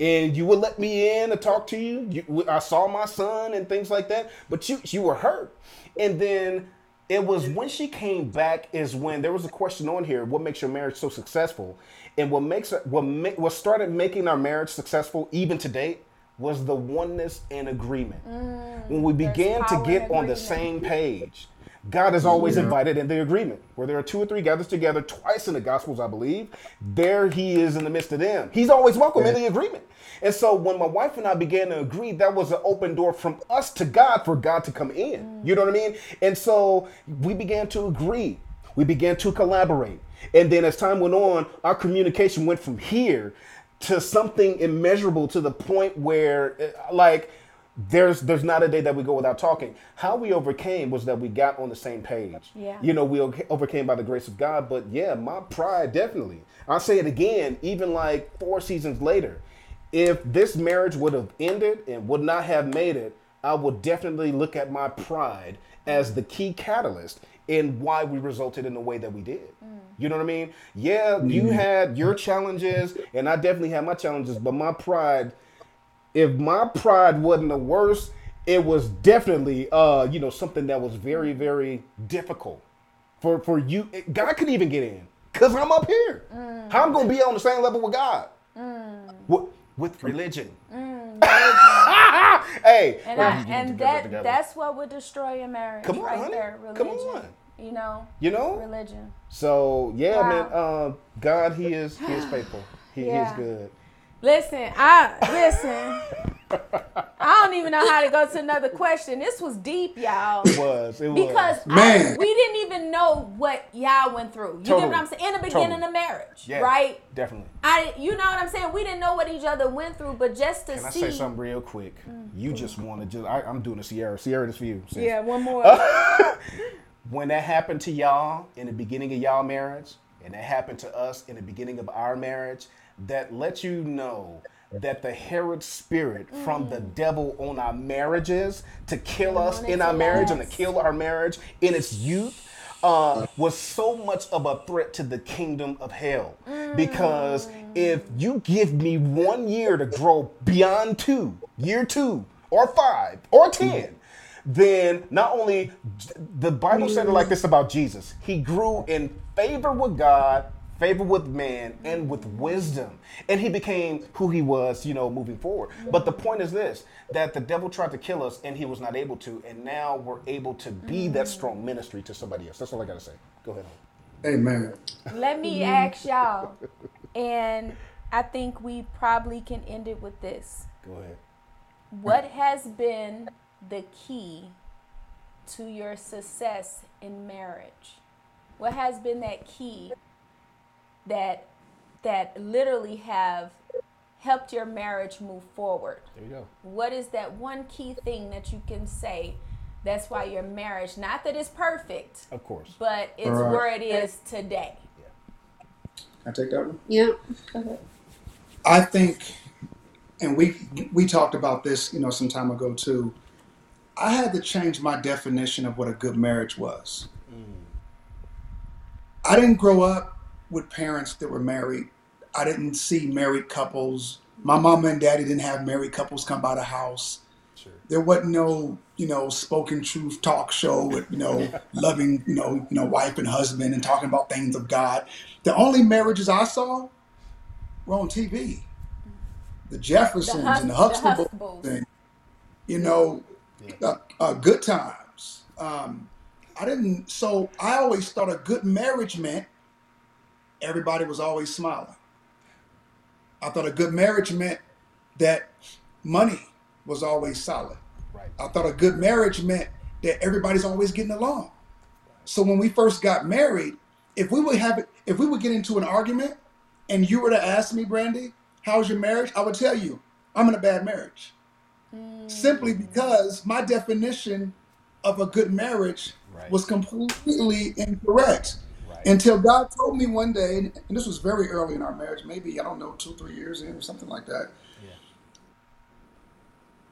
and you would let me in to talk to you. you I saw my son and things like that, but you you were hurt. And then it was when she came back is when there was a question on here what makes your marriage so successful? And what makes what ma- what started making our marriage successful even to date was the oneness and agreement. When we began to get on the same page god is always invited in the agreement where there are two or three gathered together twice in the gospels i believe there he is in the midst of them. He's always welcome in the agreement. And so when my wife and i began to agree that was an open door from us to god for god to come in. You know what i mean? And so we began to agree. We began to collaborate. And then as time went on our communication went from here to something immeasurable to the point where uh, like there's there's not a day that we go without talking. How we overcame was that we got on the same page. Yeah. you know we overcame by the grace of god but yeah my pride definitely. I'll say it again even like four seasons later if this marriage would have ended and would not have made it i would definitely look at my pride as the key catalyst in why we resulted in the way that we did. Mm. You know what I mean? Yeah, you mm-hmm. had your challenges, and I definitely had my challenges, but my pride, if my pride wasn't the worst, it was definitely uh, you know, something that was very, very difficult. For for you God could even get in. Cause I'm up here. How I'm gonna be on the same level with God? With, with religion. hey, And, I, and that together. that's what would destroy your marriage. Come on, right honey. there. Religion. Come on. You know? you know? Religion. So yeah, Wow. man. Uh, God, He is He is faithful. He, he is good. Listen, I listen. I don't even know how to go to another question. This was deep, y'all. It was. It was. Because I- Man. we didn't even know what y'all went through. You Totally. get what I'm saying? In the beginning Totally. of marriage, yeah, right? Definitely. I, you know what I'm saying? We didn't know what each other went through, but just to Can I say something real quick? You just want to just. I, I'm doing a Sierra. Sierra, this for you. sis. Yeah, one more. when that happened to y'all in the beginning of y'all marriage, and that happened to us in the beginning of our marriage, that lets you know that the Herod spirit from the devil on our marriages to kill us in our marriage and to kill our marriage in its youth uh, was so much of a threat to the kingdom of hell. Because if you give me one year to grow beyond two, year two, or five, or ten, then not only the Bible said it like this about Jesus, he grew in favor with God, favor with man, and with wisdom. And he became who he was, you know, moving forward. But the point is this that the devil tried to kill us and he was not able to. And now we're able to be that mm-hmm. strong ministry to somebody else. That's all I got to say. Go ahead. Amen. Let me ask y'all, and I think we probably can end it with this. Go ahead. What has been the key to your success in marriage? What has been that key that that literally have helped your marriage move forward? There you go. What is that one key thing that you can say that's why your marriage, not that it's perfect, Of course. but it's Right. where it is today? Can I take that one? Yeah. I think, and we we talked about this, you know, some time ago too. I had to change my definition of what a good marriage was. Mm. I didn't grow up with parents that were married. I didn't see married couples. My mama and daddy didn't have married couples come by the house. Sure. There wasn't no, you know, spoken truth talk show with, you know, loving, you know, you know, wife and husband and talking about things of God. The only marriages I saw were on TV. The Jeffersons Hus- and the the Huxtables, Huxtables. and you know, uh, uh, good times. Um, I didn't. So I always thought a good marriage meant everybody was always smiling. I thought a good marriage meant that money was always solid. Right. I thought a good marriage meant that everybody's always getting along. So when we first got married, if we would have if we would get into an argument and you were to ask me, Brandy, how's your marriage? I would tell you, I'm in a bad marriage. Mm. Simply because my definition of a good marriage Right. was completely incorrect. Right. Until God told me one day, and and this was very early in our marriage, maybe, I don't know, two, three years in or something like that. Yeah.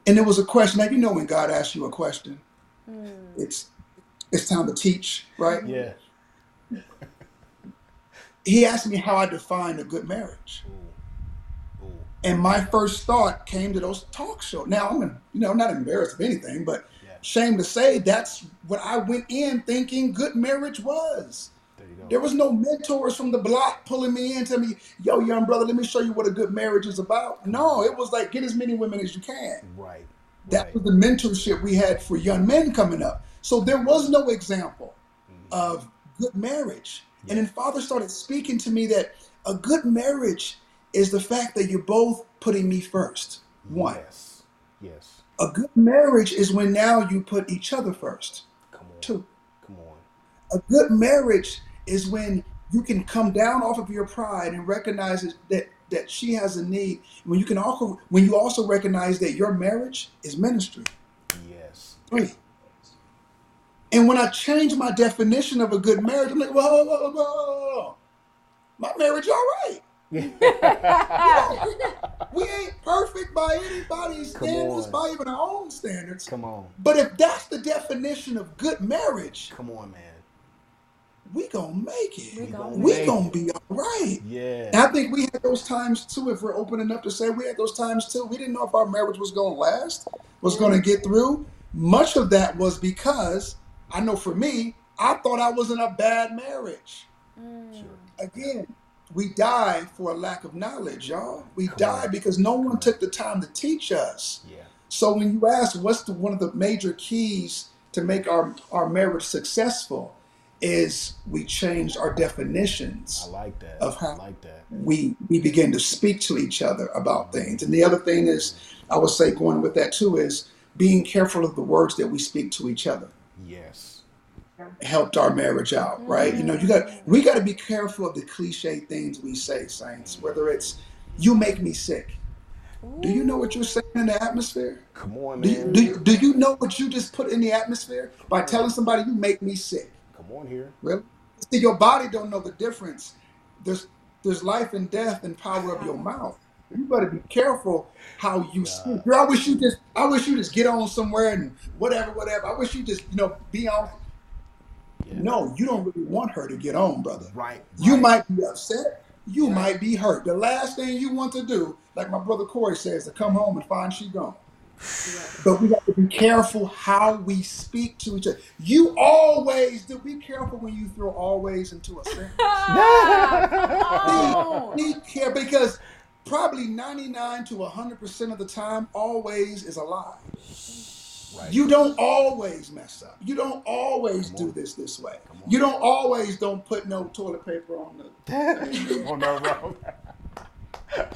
And it was a question. Now you know when God asks you a question, hmm. it's it's time to teach, right? Yeah. He asked me how I define a good marriage. Ooh. Ooh. And my first thought came to those talk shows. Now I'm, you know, I'm not embarrassed of anything, but Yeah. shame to say that's what I went in thinking good marriage was. There you go. There was no mentors from the block pulling me in, telling me, "Yo, young brother, let me show you what a good marriage is about." No, it was like get as many women as you can. Right. That Right. was the mentorship we had for young men coming up. So there was no example mm-hmm. of good marriage. And then Father started speaking to me that a good marriage is the fact that you're both putting me first. One. Yes. Yes. A good marriage is when now you put each other first. Come on. Two. Come on. A good marriage is when you can come down off of your pride and recognize that that she has a need. When you can also when you also recognize that your marriage is ministry. Yes. Three. And when I change my definition of a good marriage, I'm like, whoa, whoa, whoa, whoa, whoa. my marriage all right. We ain't perfect by anybody's Come standards, on. by even our own standards. Come on. But if that's the definition of good marriage, Come on, man. We gonna make it. We gonna We make gonna it. be all right. Yeah. And I think we had those times too. If we're open enough to say we had those times too, we didn't know if our marriage was going to last, was going to get through. Much of that was because I know for me, I thought I was in a bad marriage. Mm. Sure. Again, we die for a lack of knowledge, y'all. We Come die on. because no one took the time to teach us. Yeah. So when you ask what's the, one of the major keys to make our, our marriage successful is we changed our definitions I like that. Of I how- like that. we we begin to speak to each other about mm-hmm. things. And the other thing is, I would say going with that too is being careful of the words that we speak to each other Yes. helped our marriage out, right? You know, you got we got to be careful of the cliche things we say, saints. Whether it's "you make me sick," do you know what you're saying in the atmosphere? Come on, man. do you, do you know what you just put in the atmosphere by telling somebody you make me sick? Come on here. Really? See, your body don't know the difference. There's there's life and death and power of your uh-huh. mouth. You better be careful how you speak. Girl, I wish you just I wish you just get on somewhere and whatever, whatever. I wish you just, you know, be on. No, you don't really want her to get on, brother. Right. You right. might be upset. You might be hurt. The last thing you want to do, like my brother Corey says, to come home and find she gone. But we have to be careful how we speak to each other. You always do. Be careful when you throw always into a sentence. Oh. Be care because probably 99 to 100% of the time, always is a lie. Right. You don't always mess up. You don't always do this this way. You don't always don't put no toilet paper on the. oh no, bro.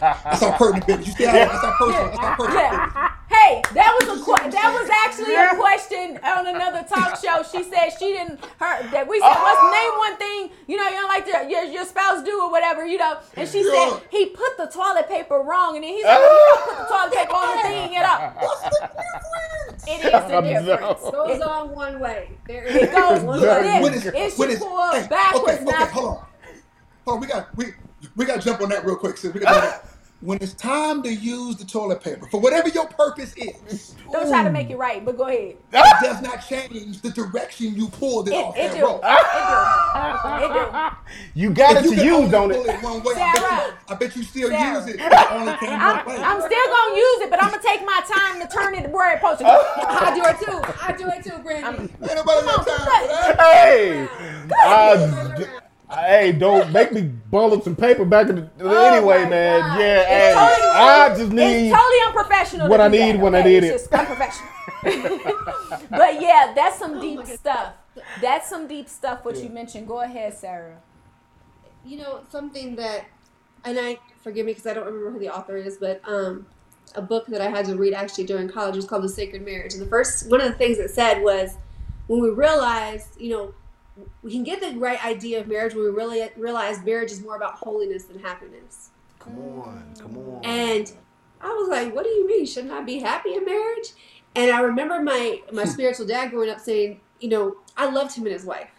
That's our pertinent business. You see how that's our personal. That's our personal business. Yeah. Hey, that was a que- that was actually a question on another talk show. She said she didn't her that we said what's name one thing you know you don't like to, your your spouse do or whatever you know, and she said he put the toilet paper wrong, and then he said well, you don't put the toilet paper on the thing at all. It is the difference. It goes on one way. There It goes one like. When this. is- It when should is- pull hey, backwards, Okay, okay, not hold on. Hold on, we got we we got to jump on that real quick, sis. We got to when it's time to use the toilet paper for whatever your purpose is, Don't try to make it right, but go ahead. it does not change the direction you pulled it, It, off it that do. rope. It do. It do. You got If it you to use, only don't pull it? it one way, I bet, you, I bet you still Sara. use it. It only came I'm, one way. I'm still gonna use it, but I'm gonna take my time to turn it where it's supposed to go. I do it too. I do it too, Brandy. Ain't nobody got time for that. Hey, uh, d- hey, don't make me bundle some paper back in the. Oh anyway, man. God. Yeah, It's hey, totally- I just need. It's totally unprofessional. what to I do need that, when I need it's it. Just unprofessional. but yeah, that's some deep stuff. That's some deep stuff. What you mentioned. Go ahead, Sara. you know something that and i forgive me because i don't remember who the author is but um a book that i had to read actually during college was called the sacred marriage and the first one of the things it said was when we realize you know we can get the right idea of marriage when we really realize marriage is more about holiness than happiness Come on, come on. and I was like, "What do you mean? Shouldn't I be happy in marriage?" And I remember my my spiritual dad growing up saying, "You know, I loved him and his wife."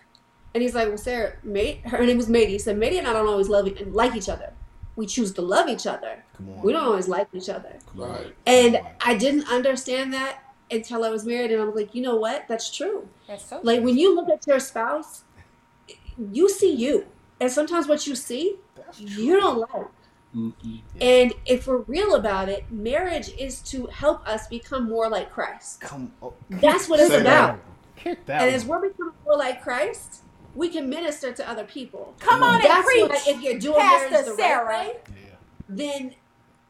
And he's like, "Well, Sara, mate, her name was Mady. He said, Mady and I don't always love and like each other. We choose to love each other. Come on. We don't always like each other." Right. And I didn't understand that until I was married, and I was like, "You know what? That's true." That's so. Like when you look at your spouse, you see you, and sometimes what you see, you don't like. And if we're real about it, marriage is to help us become more like Christ. Come on. That's what it's Say about. Kick that. And as we're becoming more like Christ, we can minister to other people. Come on and preach, why if you're doing Pastor marriage the Sara. right way, Yeah. then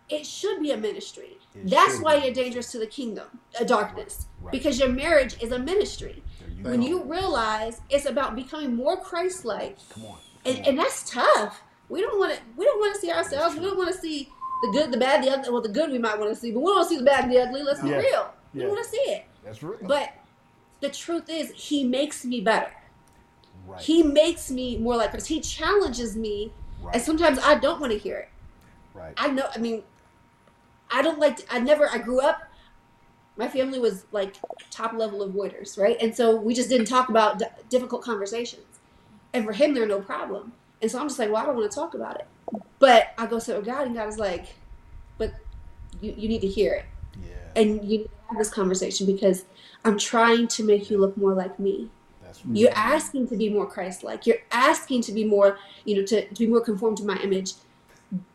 it should be a ministry. It That's why be. you're dangerous to the kingdom, uh, darkness, Right. because your marriage is a ministry. You When go. you realize it's about becoming more Christ-like, Come on. and, and that's tough. We don't want to. We don't want to see ourselves. We don't want to see the good, the bad, the ugly. Well, the good we might want to see, but we don't want to see the bad and the ugly. Let's be Yeah. real. We Yeah. want to see it. That's real. But the truth is, He makes me better. right. He makes me more like Christ. He challenges me, right. and sometimes I don't want to hear it. right. I know. I mean, I don't like. To, I never. I grew up. My family was like top level avoiders, right? And so we just didn't talk about d- difficult conversations. And for him, they're no problem. And so I'm just like, well, I don't want to talk about it. But I go sit with God, and God is like, but you, you need to hear it, yeah. and you need to have this conversation because I'm trying to make you look more like me. That's real. You're asking to be more Christ-like. You're asking to be more, you know, to, to be more conformed to my image.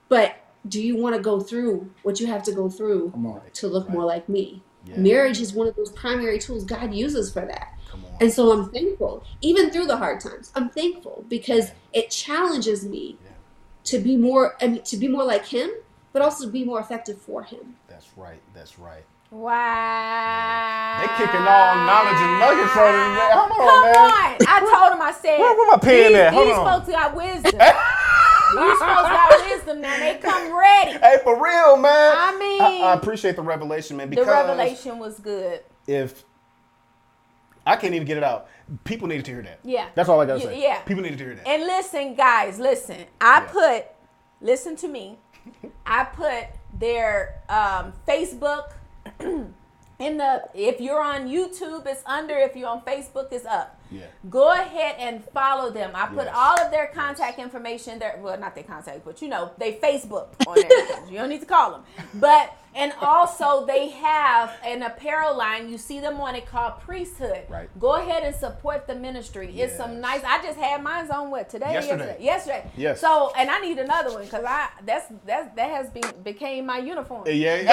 But do you want to go through what you have to go through to look more like me? Yeah. Marriage is one of those primary tools God uses for that. And so I'm thankful, even through the hard times. I'm thankful because it challenges me Yeah. to be more, I mean, to be more like Him, but also to be more effective for Him. That's right. That's right. Wow. They kicking all knowledge and nuggets from it. man. Hold on, Come man. on. I told him, I said, Where- where my pen these, at? Hold these on. folks got wisdom. these folks got wisdom now. They come ready. Hey, for real, man. I mean, I, I appreciate the revelation, man. Because the revelation was good. if I can't even get it out, people needed to hear that. Yeah. That's all I gotta say. yeah. People needed to hear that. And listen, guys, listen. I Yeah. put, listen to me. I put their um, Facebook in the. If you're on YouTube, it's under. If you're on Facebook, it's up. Yeah. Go ahead and follow them. I put Yes. all of their contact information there. Well, not their contact, but you know, they Facebook on there. you don't need to call them. But and also they have an apparel line. You see them on it called Priesthood. Right. Go ahead and support the ministry. It's some nice. I just had mine on what today? or Yesterday. Yesterday. Yes. So and I need another one because I that's that's that has been became my uniform. Yeah.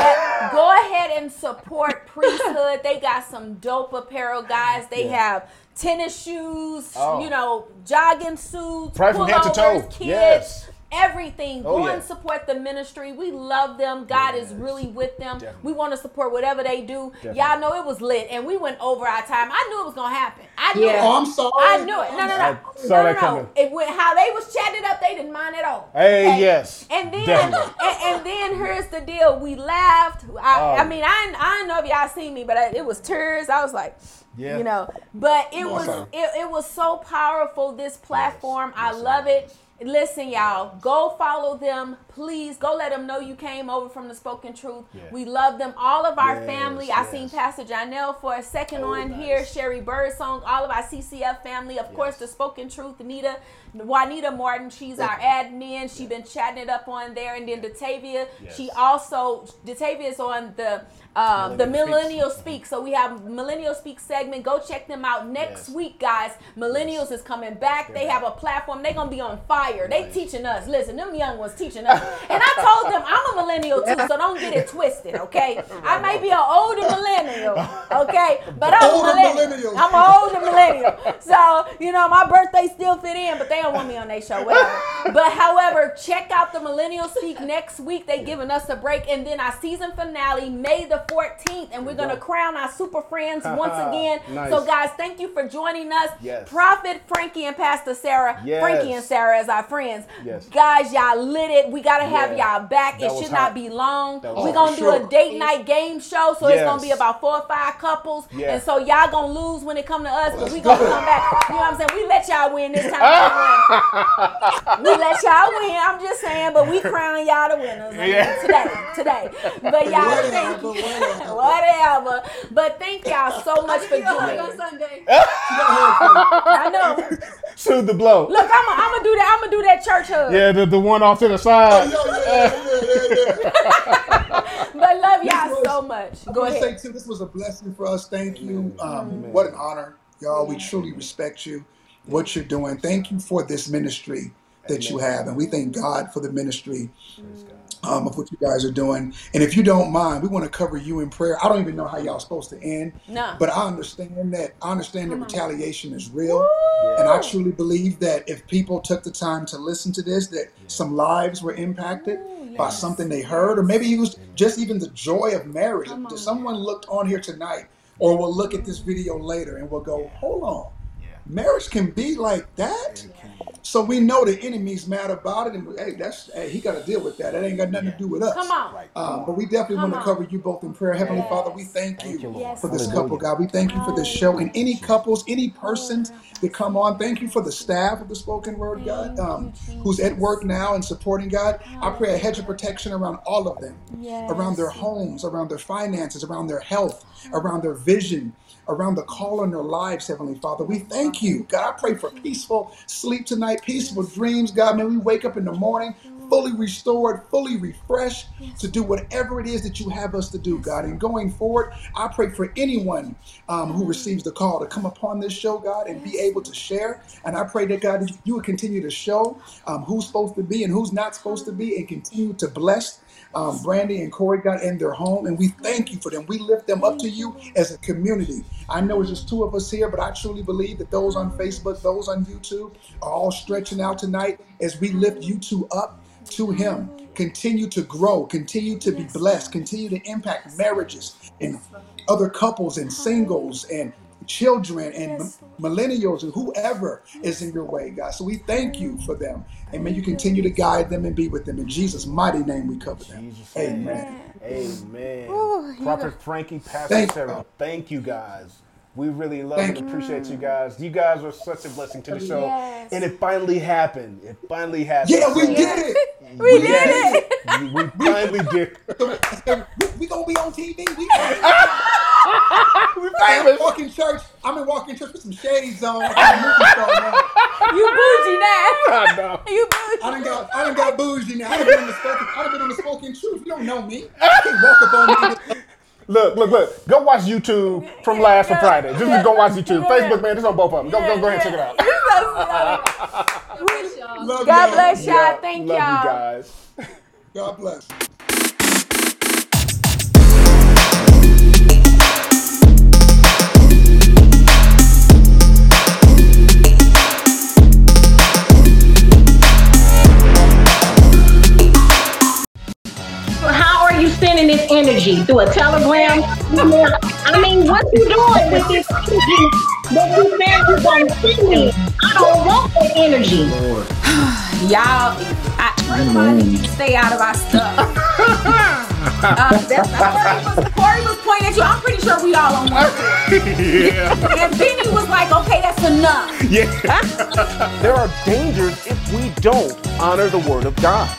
But go ahead and support Priesthood. They got some dope apparel, guys. They Yeah. have tennis shoes, Oh. you know, jogging suits, Right from head to toe. kids, Yes. Everything. Oh, Go yeah. and support the ministry. We love them. God is really with them. Definitely. We want to support whatever they do. Definitely. Y'all know it was lit, and we went over our time. I knew it was gonna happen. I knew Yeah. it. Oh, I'm sorry. I knew it. No, no, no. I saw no, no, that no. coming. It went how they was chatting it up. They didn't mind at all. Hey, yes. And then, and, and then here's the deal. We laughed. I, Oh. I mean, I, I don't know if y'all seen me, but I, it was tears. I was like, Yeah. you know. But it was it, it was so powerful. This platform, I Yes, love it it. Listen, y'all, go follow them. Please go let them know you came over from the Spoken Truth. Yeah. We love them. All of our Yes, family. I seen Pastor Janelle for a second Oh, on nice. here. Sherry Birdsong. All of our CCF family. Of course, the Spoken Truth. Anita, Juanita Martin. She's our admin. She been chatting it up on there. And then Datavia. Yes. She also Datavia is on the um, the Millennial Speak. So we have Millennial Speak segment. Go check them out next Yes. week, guys. Millennials is coming back. They have a platform. They're gonna be on fire. They teaching us. Listen, them young ones teaching us. and I told them I'm a millennial too, so don't get it twisted, okay? I may be an older millennial, okay, but I'm Older a millennial. millennial. I'm an older millennial. So you know my birthday still fit in, but they don't want me on their show, whatever. But however, check out the Millennial Speak next week. They giving us a break, and then our season finale May the 14th, and we're gonna crown our super friends once again. Nice. So guys, thank you for joining us. Yes. Prophet Frankie and Pastor Sara. Yes. Frankie and Sara as our friends. Yes. Guys, y'all lit it. We gotta have Yeah. y'all back. That it should hot. not be long. We're gonna do Sure. a date night game show, so it's gonna be about four or five couples. Yeah. And so y'all gonna lose when it come to us, but we gonna come back. You know what I'm saying? We let y'all win this time. we let y'all win. I'm just saying, but we crown y'all the winners I mean, Yeah. today. Today. But y'all thank you. Whatever. Whatever. But thank y'all so much for You know, like joining. on Sunday. I know. Soothe the blow. Look, I'm gonna I'm do that. I'm gonna do that church hug. Yeah, the, the one off to the side. Yeah. But love y'all was- so much. I Go want to say too, this was a blessing for us. Thank you. Um, what an honor, y'all. We truly respect you, what you're doing. Thank you for this ministry that you have, and we thank God for the ministry um, of what you guys are doing. And if you don't mind, we want to cover you in prayer. I don't even know how y'all supposed to end, No. but I understand that. I understand that retaliation is real, and I truly believe that if people took the time to listen to this, that some lives were impacted by something they heard, or maybe it was just even the joy of marriage. Come If on. someone looked on here tonight, or will look at this video later and will go, "Hold on, Yeah. Marriage can be like that." So we know the enemy's mad about it, and hey, that's hey, he got to deal with that. That ain't got nothing to do with us. Come on. Right. Um, but we definitely want to cover you both in prayer. Heavenly Yes. Father, we thank you, Thank you, Lord. Yes. for this Hallelujah. couple, God. We thank you for this show. And any couples, any persons that come on, thank you for the staff of the spoken word, God, Thank um, you, who's at Jesus. work now and supporting God. I pray a hedge of protection around all of them, Yes. around their homes, around their finances, around their health, around their vision. Around the call in their lives, Heavenly Father. We thank you. God, I pray for peaceful sleep tonight, peaceful dreams, God. May we wake up in the morning fully restored, fully refreshed to do whatever it is that you have us to do, God. And going forward, I pray for anyone um, who receives the call to come upon this show, God, and be able to share. And I pray that, God, you would continue to show um, who's supposed to be and who's not supposed to be and continue to bless um, Brandy and Corey, got in their home. And we thank you for them. We lift them up to you as a community. I know it's just two of us here, but I truly believe that those on Facebook, those on YouTube are all stretching out tonight as we lift you two up to Him. Continue to grow, continue to be blessed, continue to impact marriages and other couples and singles and children and m- millennials and whoever is in your way, God. So we thank you for them. And may you continue to guide them and be with them. In Jesus' mighty name, we cover them. Amen. Amen. Prophet Frankie, Pastor Thank Sara, God. thank you guys. We really love Thank and appreciate you guys. You guys are such a blessing to the show. Yes. And it finally happened. It finally happened. Yeah, we So, did it. We did yes, it. We finally did. we, we gonna be on TV. We, We I'm famous. walking church. I'm in walking church with some shades on. I'm a movie star now. You bougie now. I know. You bougie. I done got I done got bougie now. I done been on the spoken I done been on the spoken truth. You don't know me. You can't walk up on me. Look, look, look. Go watch YouTube from last from Friday. Just, just go watch YouTube. Facebook, man. It's on both of them. Go, go, go ahead and check it out. Bless y'all. Love God bless y'all. Thank y'all. God bless. You sending this energy through a telegram? I mean, what you doing with this energy that you said you gonna send me? I don't want that energy. Y'all, I, everybody need to stay out of our stuff. uh, that's, Corey, was, Corey was pointing at you. I'm pretty sure we all on one. yeah. And Benny was like, okay, that's enough. Yeah. there are dangers if we don't honor the word of God.